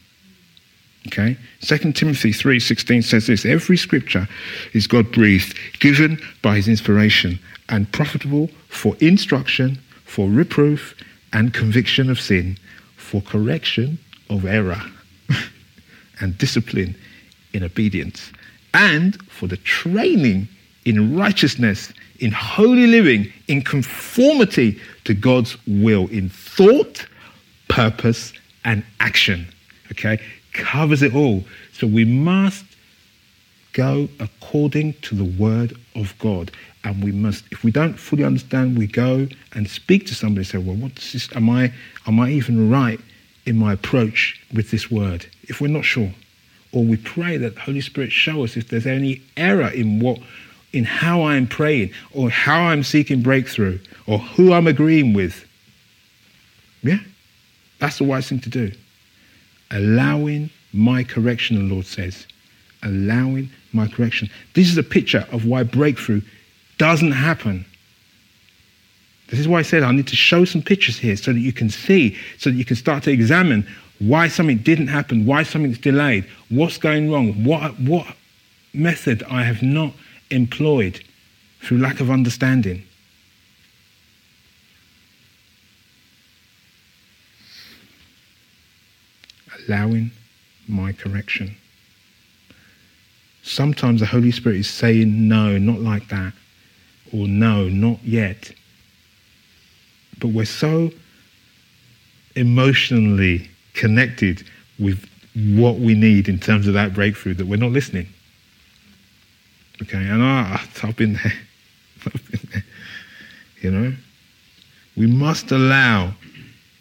Okay? 2 Timothy 3:16 says this, every scripture is God breathed, given by his inspiration and profitable for instruction, for reproof and conviction of sin, for correction of error and discipline in obedience, and for the training in righteousness, in holy living, in conformity to God's will, in thought, purpose, and action. Okay? Covers it all. So we must go according to the word of God. And we must, if we don't fully understand, we go and speak to somebody and say, Well, what's this? Am I am I even right in my approach with this word if we're not sure? or we pray that the Holy Spirit show us if there's any error in what in how I'm praying or how I'm seeking breakthrough or who I'm agreeing with. Yeah? That's the wise thing to do. Allowing my correction, the Lord says. Allowing my correction. This is a picture of why breakthrough doesn't happen. This is why I said I need to show some pictures here so that you can see, so that you can start to examine why something didn't happen, why something's delayed, what's going wrong, what, what method I have not employed through lack of understanding. Allowing my correction. Sometimes the Holy Spirit is saying, no, not like that, or no, not yet. But we're so emotionally connected with what we need in terms of that breakthrough that we're not listening. Okay, and I, I've been there. I've been there. You know? We must allow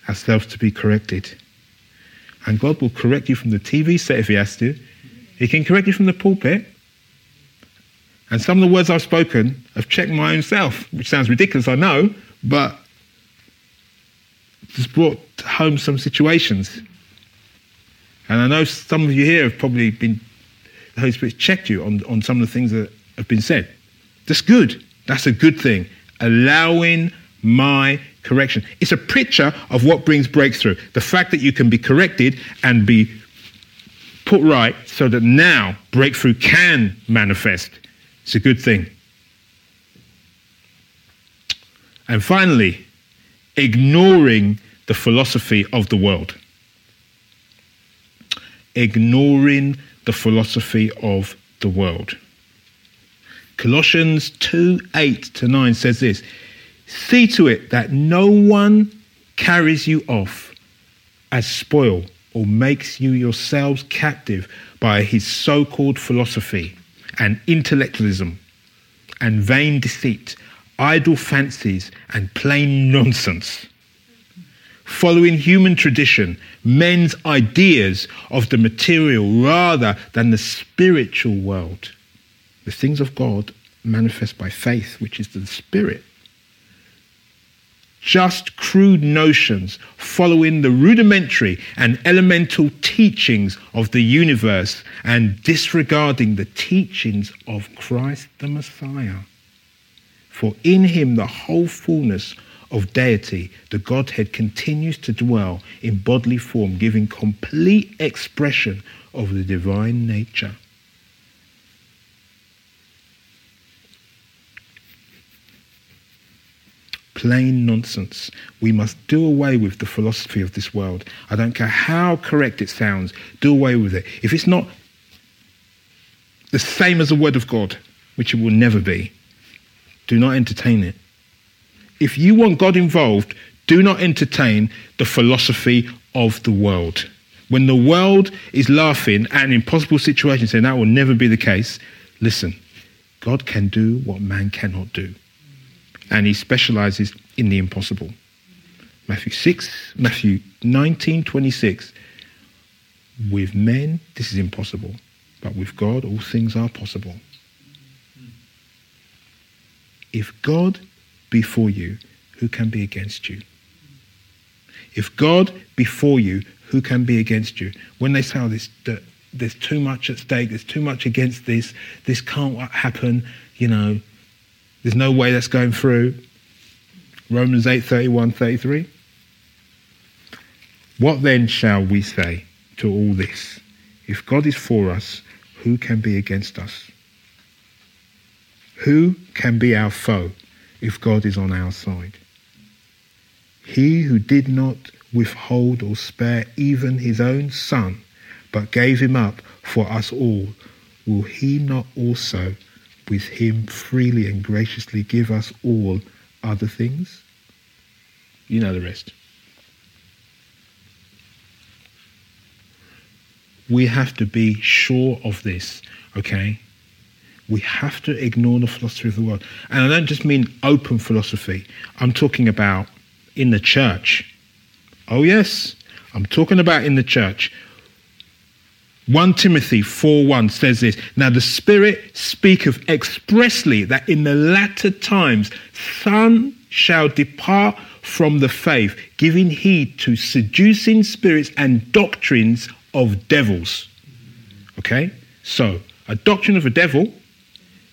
ourselves to be corrected. And God will correct you from the TV set if He has to. He can correct you from the pulpit. And some of the words I've spoken have checked my own self, which sounds ridiculous, I know, but it's brought home some situations. And I know some of you here have probably been, the Holy Spirit's checked you on, on some of the things that have been said. That's good. That's a good thing. Allowing my correction. It's a picture of what brings breakthrough. The fact that you can be corrected and be put right so that now breakthrough can manifest. It's a good thing. And finally, ignoring the philosophy of the world. Ignoring the philosophy of the world. Colossians 2 8 to 9 says this See to it that no one carries you off as spoil or makes you yourselves captive by his so called philosophy and intellectualism and vain deceit, idle fancies, and plain nonsense. Following human tradition, men's ideas of the material rather than the spiritual world. The things of God manifest by faith, which is the Spirit. Just crude notions following the rudimentary and elemental teachings of the universe and disregarding the teachings of Christ the Messiah. For in him the whole fullness of deity, the Godhead continues to dwell in bodily form, giving complete expression of the divine nature. plain nonsense. We must do away with the philosophy of this world. I don't care how correct it sounds, do away with it. If it's not the same as the Word of God, which it will never be, do not entertain it. If you want God involved, do not entertain the philosophy of the world. When the world is laughing at an impossible situation, saying that will never be the case, listen, God can do what man cannot do and he specializes in the impossible. Matthew 6, Matthew 19, 26. With men, this is impossible, but with God, all things are possible. If God be for you, who can be against you? If God be for you, who can be against you? When they say, oh, this, there's too much at stake, there's too much against this, this can't happen, you know, there's no way that's going through. Romans 8 31 33. What then shall we say to all this? If God is for us, who can be against us? Who can be our foe if God is on our side? He who did not withhold or spare even his own son, but gave him up for us all, will he not also with him freely and graciously give us all other things? You know the rest. We have to be sure of this, okay? We have to ignore the philosophy of the world. And I don't just mean open philosophy, I'm talking about in the church. Oh, yes, I'm talking about in the church. 1 Timothy 4:1 says this. Now the Spirit speaketh expressly that in the latter times some shall depart from the faith, giving heed to seducing spirits and doctrines of devils. Okay? So, a doctrine of a devil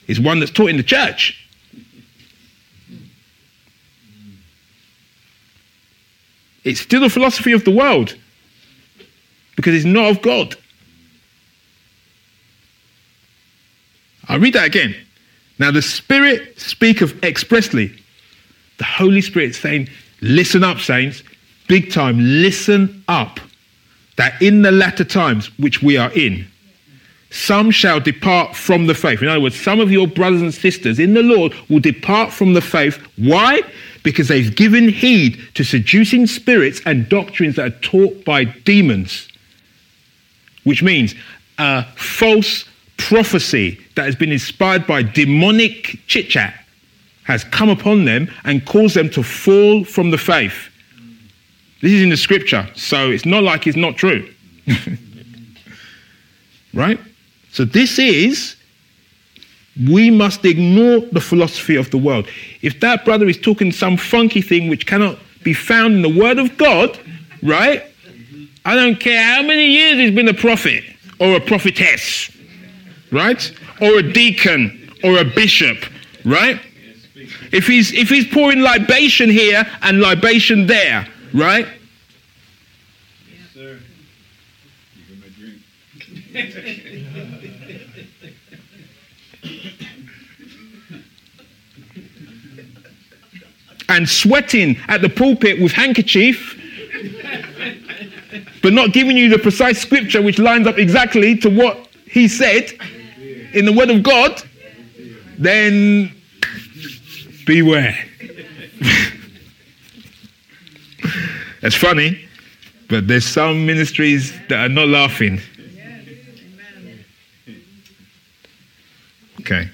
is one that's taught in the church. It's still a philosophy of the world because it's not of God. I'll read that again. Now, the Spirit speaketh expressly. The Holy Spirit saying, Listen up, saints, big time, listen up, that in the latter times which we are in, some shall depart from the faith. In other words, some of your brothers and sisters in the Lord will depart from the faith. Why? Because they've given heed to seducing spirits and doctrines that are taught by demons, which means a false prophecy that has been inspired by demonic chit chat has come upon them and caused them to fall from the faith. This is in the scripture, so it's not like it's not true. right? So this is, we must ignore the philosophy of the world. If that brother is talking some funky thing which cannot be found in the Word of God, right? I don't care how many years he's been a prophet or a prophetess, right? Or a deacon or a bishop, right? If he's if he's pouring libation here and libation there, right? Yes, sir. Give him a drink. and sweating at the pulpit with handkerchief, but not giving you the precise scripture which lines up exactly to what he said in the Word of God, then beware. That's funny, but there's some ministries that are not laughing. Okay.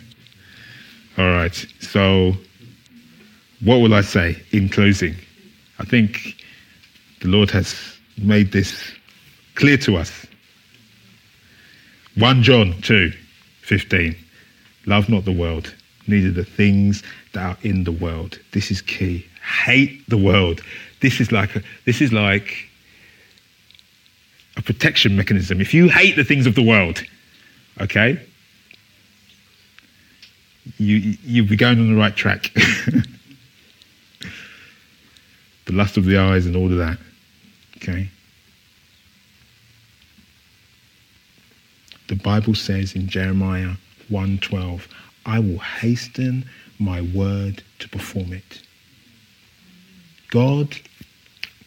All right. So, what will I say in closing? I think the Lord has made this clear to us. 1 John 2 15. Love not the world, neither the things that are in the world. This is key. Hate the world. This is like a, this is like a protection mechanism. If you hate the things of the world, okay, you you'll be going on the right track. the lust of the eyes and all of that. Okay. The Bible says in Jeremiah 1:12, I will hasten my word to perform it. God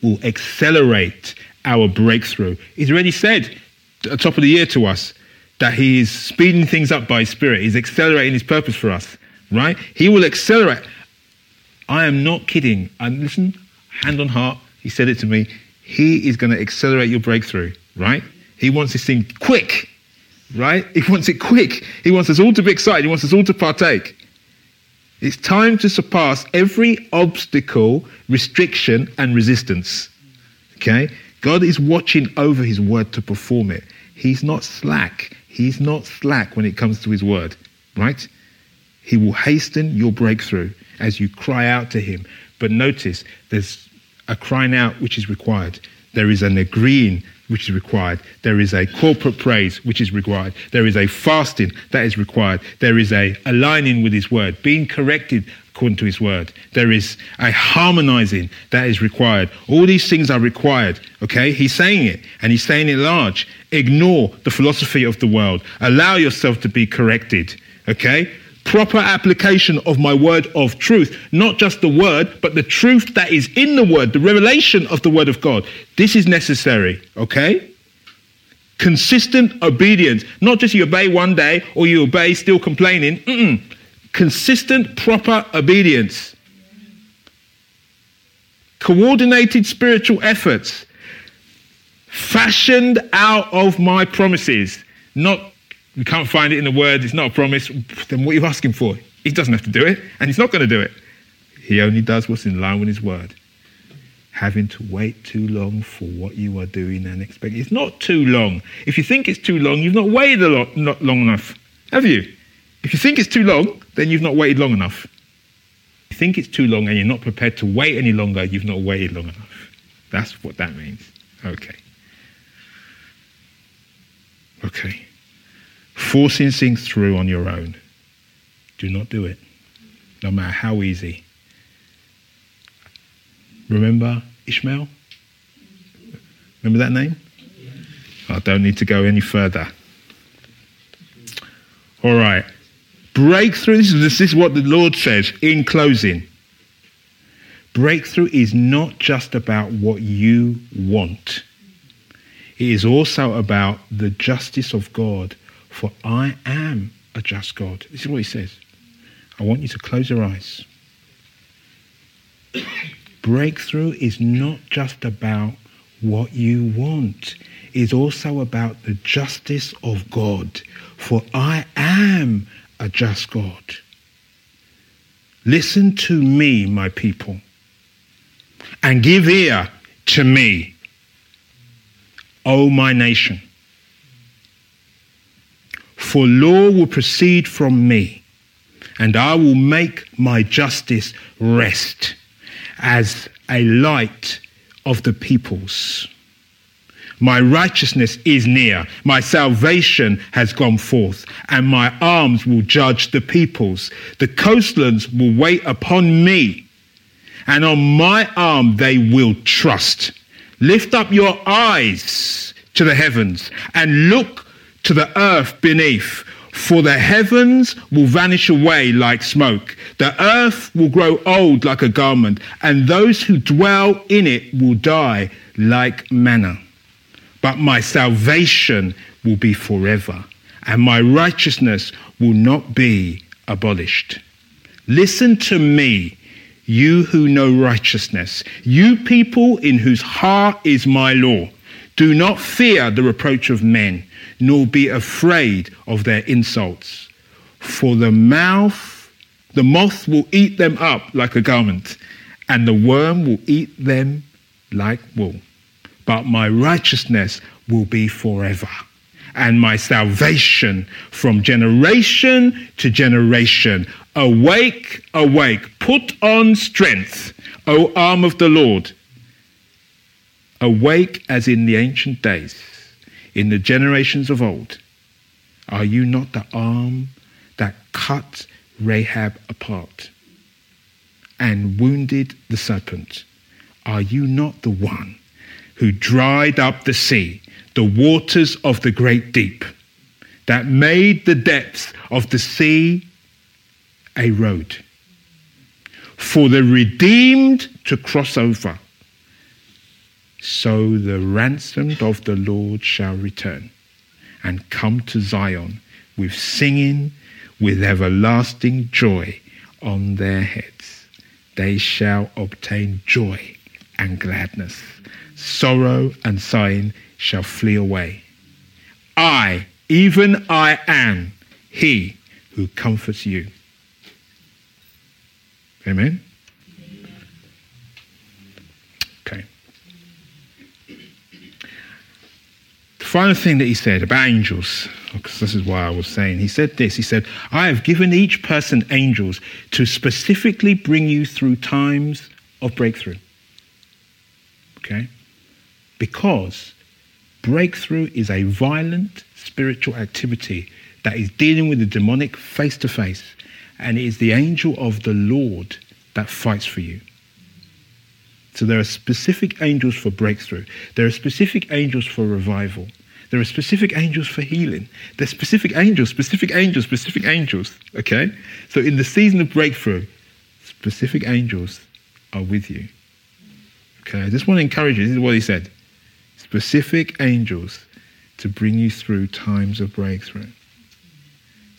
will accelerate our breakthrough. He's already said at the top of the year to us that He is speeding things up by His Spirit. He's accelerating His purpose for us, right? He will accelerate. I am not kidding. And listen, hand on heart, He said it to me. He is going to accelerate your breakthrough, right? He wants this thing quick, right? He wants it quick. He wants us all to be excited. He wants us all to partake. It's time to surpass every obstacle, restriction, and resistance. Okay? God is watching over his word to perform it. He's not slack. He's not slack when it comes to his word, right? He will hasten your breakthrough as you cry out to him. But notice there's a crying out which is required. There is an agreeing which is required. There is a corporate praise which is required. There is a fasting that is required. There is a aligning with his word, being corrected according to his word. There is a harmonizing that is required. All these things are required. Okay? He's saying it and he's saying it large. Ignore the philosophy of the world. Allow yourself to be corrected. Okay? Proper application of my word of truth, not just the word, but the truth that is in the word, the revelation of the word of God. This is necessary, okay? Consistent obedience, not just you obey one day or you obey still complaining. Mm-mm. Consistent, proper obedience. Coordinated spiritual efforts fashioned out of my promises, not we can't find it in the word, it's not a promise, then what are you asking for? He doesn't have to do it, and he's not going to do it. He only does what's in line with his word. having to wait too long for what you are doing and expecting. It's not too long. If you think it's too long, you've not waited a lot, not long enough, have you? If you think it's too long, then you've not waited long enough. If you think it's too long and you're not prepared to wait any longer, you've not waited long enough. That's what that means. Okay. Okay. Forcing things through on your own. Do not do it, no matter how easy. Remember Ishmael? Remember that name? I don't need to go any further. All right. Breakthrough, this is, this is what the Lord says in closing. Breakthrough is not just about what you want, it is also about the justice of God. For I am a just God. This is what he says. I want you to close your eyes. Breakthrough is not just about what you want, it's also about the justice of God. For I am a just God. Listen to me, my people, and give ear to me, O my nation. For law will proceed from me, and I will make my justice rest as a light of the peoples. My righteousness is near. My salvation has gone forth, and my arms will judge the peoples. The coastlands will wait upon me, and on my arm they will trust. Lift up your eyes to the heavens and look to the earth beneath. For the heavens will vanish away like smoke, the earth will grow old like a garment, and those who dwell in it will die like manner. But my salvation will be forever, and my righteousness will not be abolished. Listen to me, you who know righteousness, you people in whose heart is my law. Do not fear the reproach of men nor be afraid of their insults. For the mouth, the moth will eat them up like a garment, and the worm will eat them like wool. But my righteousness will be forever, and my salvation from generation to generation. Awake, awake, put on strength, O arm of the Lord. Awake as in the ancient days in the generations of old, are you not the arm that cut Rahab apart and wounded the serpent? Are you not the one who dried up the sea, the waters of the great deep, that made the depths of the sea a road? For the redeemed to cross over so the ransomed of the Lord shall return and come to Zion with singing, with everlasting joy on their heads. They shall obtain joy and gladness. Sorrow and sighing shall flee away. I, even I am he who comforts you. Amen. Final thing that he said about angels, because this is why I was saying, he said this He said, I have given each person angels to specifically bring you through times of breakthrough. Okay? Because breakthrough is a violent spiritual activity that is dealing with the demonic face to face, and it is the angel of the Lord that fights for you. So there are specific angels for breakthrough. There are specific angels for revival. There are specific angels for healing. There's specific angels, specific angels, specific angels. Okay? So in the season of breakthrough, specific angels are with you. Okay? I just want to encourage you. This is what he said. Specific angels to bring you through times of breakthrough.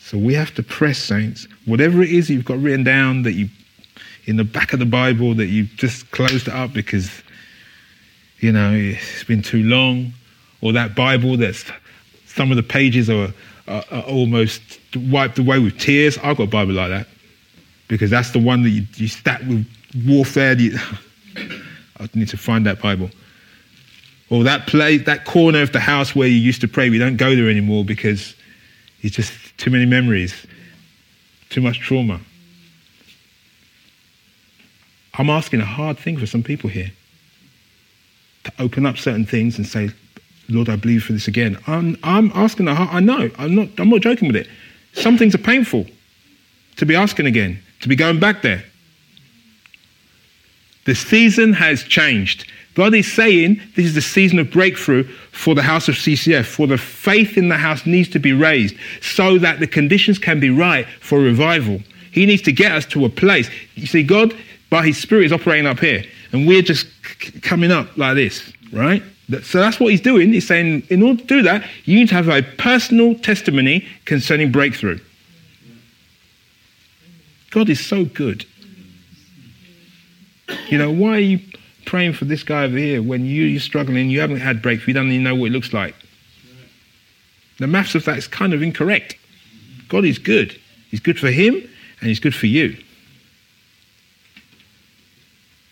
So we have to press, saints. Whatever it is you've got written down that you in the back of the Bible that you've just closed it up because you know it's been too long or that Bible that's some of the pages are, are, are almost wiped away with tears. I've got a Bible like that because that's the one that you, you stack with warfare. You, I need to find that Bible. Or that place, that corner of the house where you used to pray, we don't go there anymore because it's just too many memories, too much trauma. I'm asking a hard thing for some people here to open up certain things and say, Lord, I believe for this again. I'm, I'm asking a hard, I know, I'm not, I'm not joking with it. Some things are painful to be asking again, to be going back there. The season has changed. God is saying this is the season of breakthrough for the house of CCF, for the faith in the house needs to be raised so that the conditions can be right for revival. He needs to get us to a place. You see, God, by His Spirit, is operating up here, and we're just c- coming up like this, right? So that's what He's doing. He's saying, in order to do that, you need to have a personal testimony concerning breakthrough. God is so good. You know, why are you praying for this guy over here when you, you're struggling, you haven't had breakthrough, you don't even know what it looks like? The maths of that is kind of incorrect. God is good. He's good for him and he's good for you.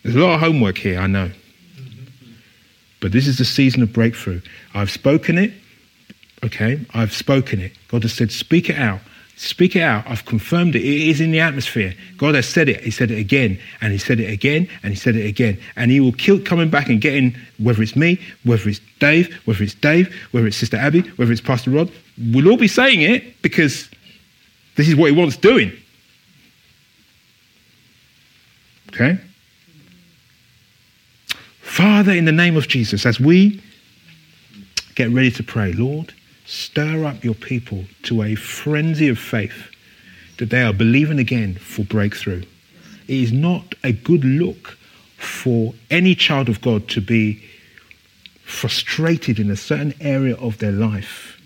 There's a lot of homework here, I know. But this is the season of breakthrough. I've spoken it, okay? I've spoken it. God has said, speak it out. Speak it out. I've confirmed it. It is in the atmosphere. God has said it. He said it again, and He said it again, and He said it again. And He will keep coming back and getting, whether it's me, whether it's Dave, whether it's Dave, whether it's Sister Abby, whether it's Pastor Rod, we'll all be saying it because this is what He wants doing. Okay? Father, in the name of Jesus, as we get ready to pray, Lord, stir up your people to a frenzy of faith that they are believing again for breakthrough. It is not a good look for any child of God to be frustrated in a certain area of their life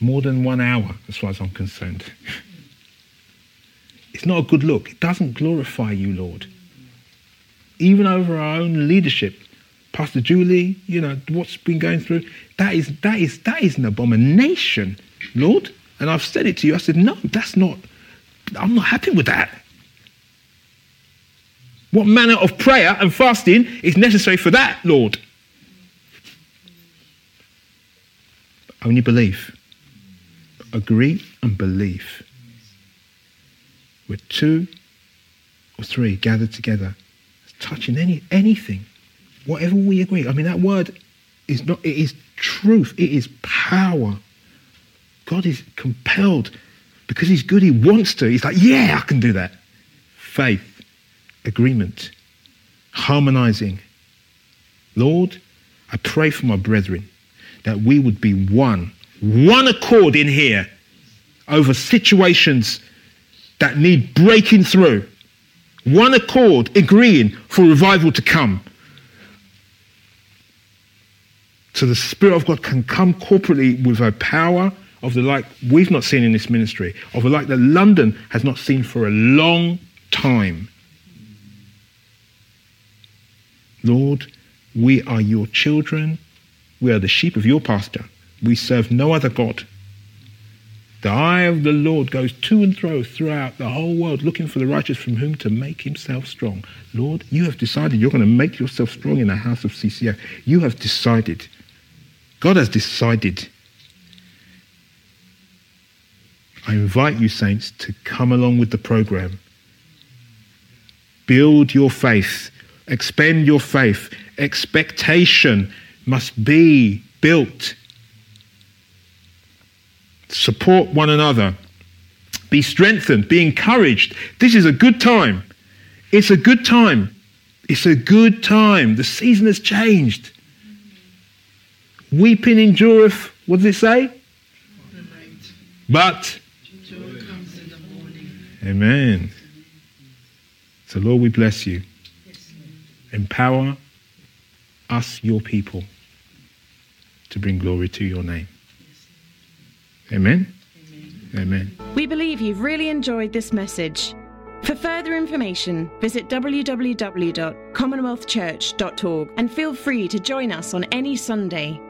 more than one hour, as far as I'm concerned. It's not a good look. It doesn't glorify you, Lord. Even over our own leadership, Pastor Julie, you know, what's been going through, that is that is that is an abomination, Lord. And I've said it to you. I said, no, that's not, I'm not happy with that. What manner of prayer and fasting is necessary for that, Lord? Only belief. Agree and believe. Where two or three gathered together, touching any anything, whatever we agree. I mean, that word is not. It is truth. It is power. God is compelled because He's good. He wants to. He's like, yeah, I can do that. Faith, agreement, harmonizing. Lord, I pray for my brethren that we would be one, one accord in here over situations that need breaking through. One accord, agreeing for revival to come. So the Spirit of God can come corporately with a power of the like we've not seen in this ministry, of the like that London has not seen for a long time. Lord, we are your children. We are the sheep of your pasture. We serve no other God. The eye of the Lord goes to and fro throughout the whole world, looking for the righteous from whom to make himself strong. Lord, you have decided you're going to make yourself strong in the house of CCF. You have decided. God has decided. I invite you, saints, to come along with the program. Build your faith, expend your faith. Expectation must be built support one another, be strengthened, be encouraged. This is a good time. It's a good time. It's a good time. The season has changed. Weeping endureth, what does it say? But, Amen. So, Lord, we bless you. Empower us, your people, to bring glory to your name. Amen. Amen. We believe you've really enjoyed this message. For further information, visit www.commonwealthchurch.org and feel free to join us on any Sunday.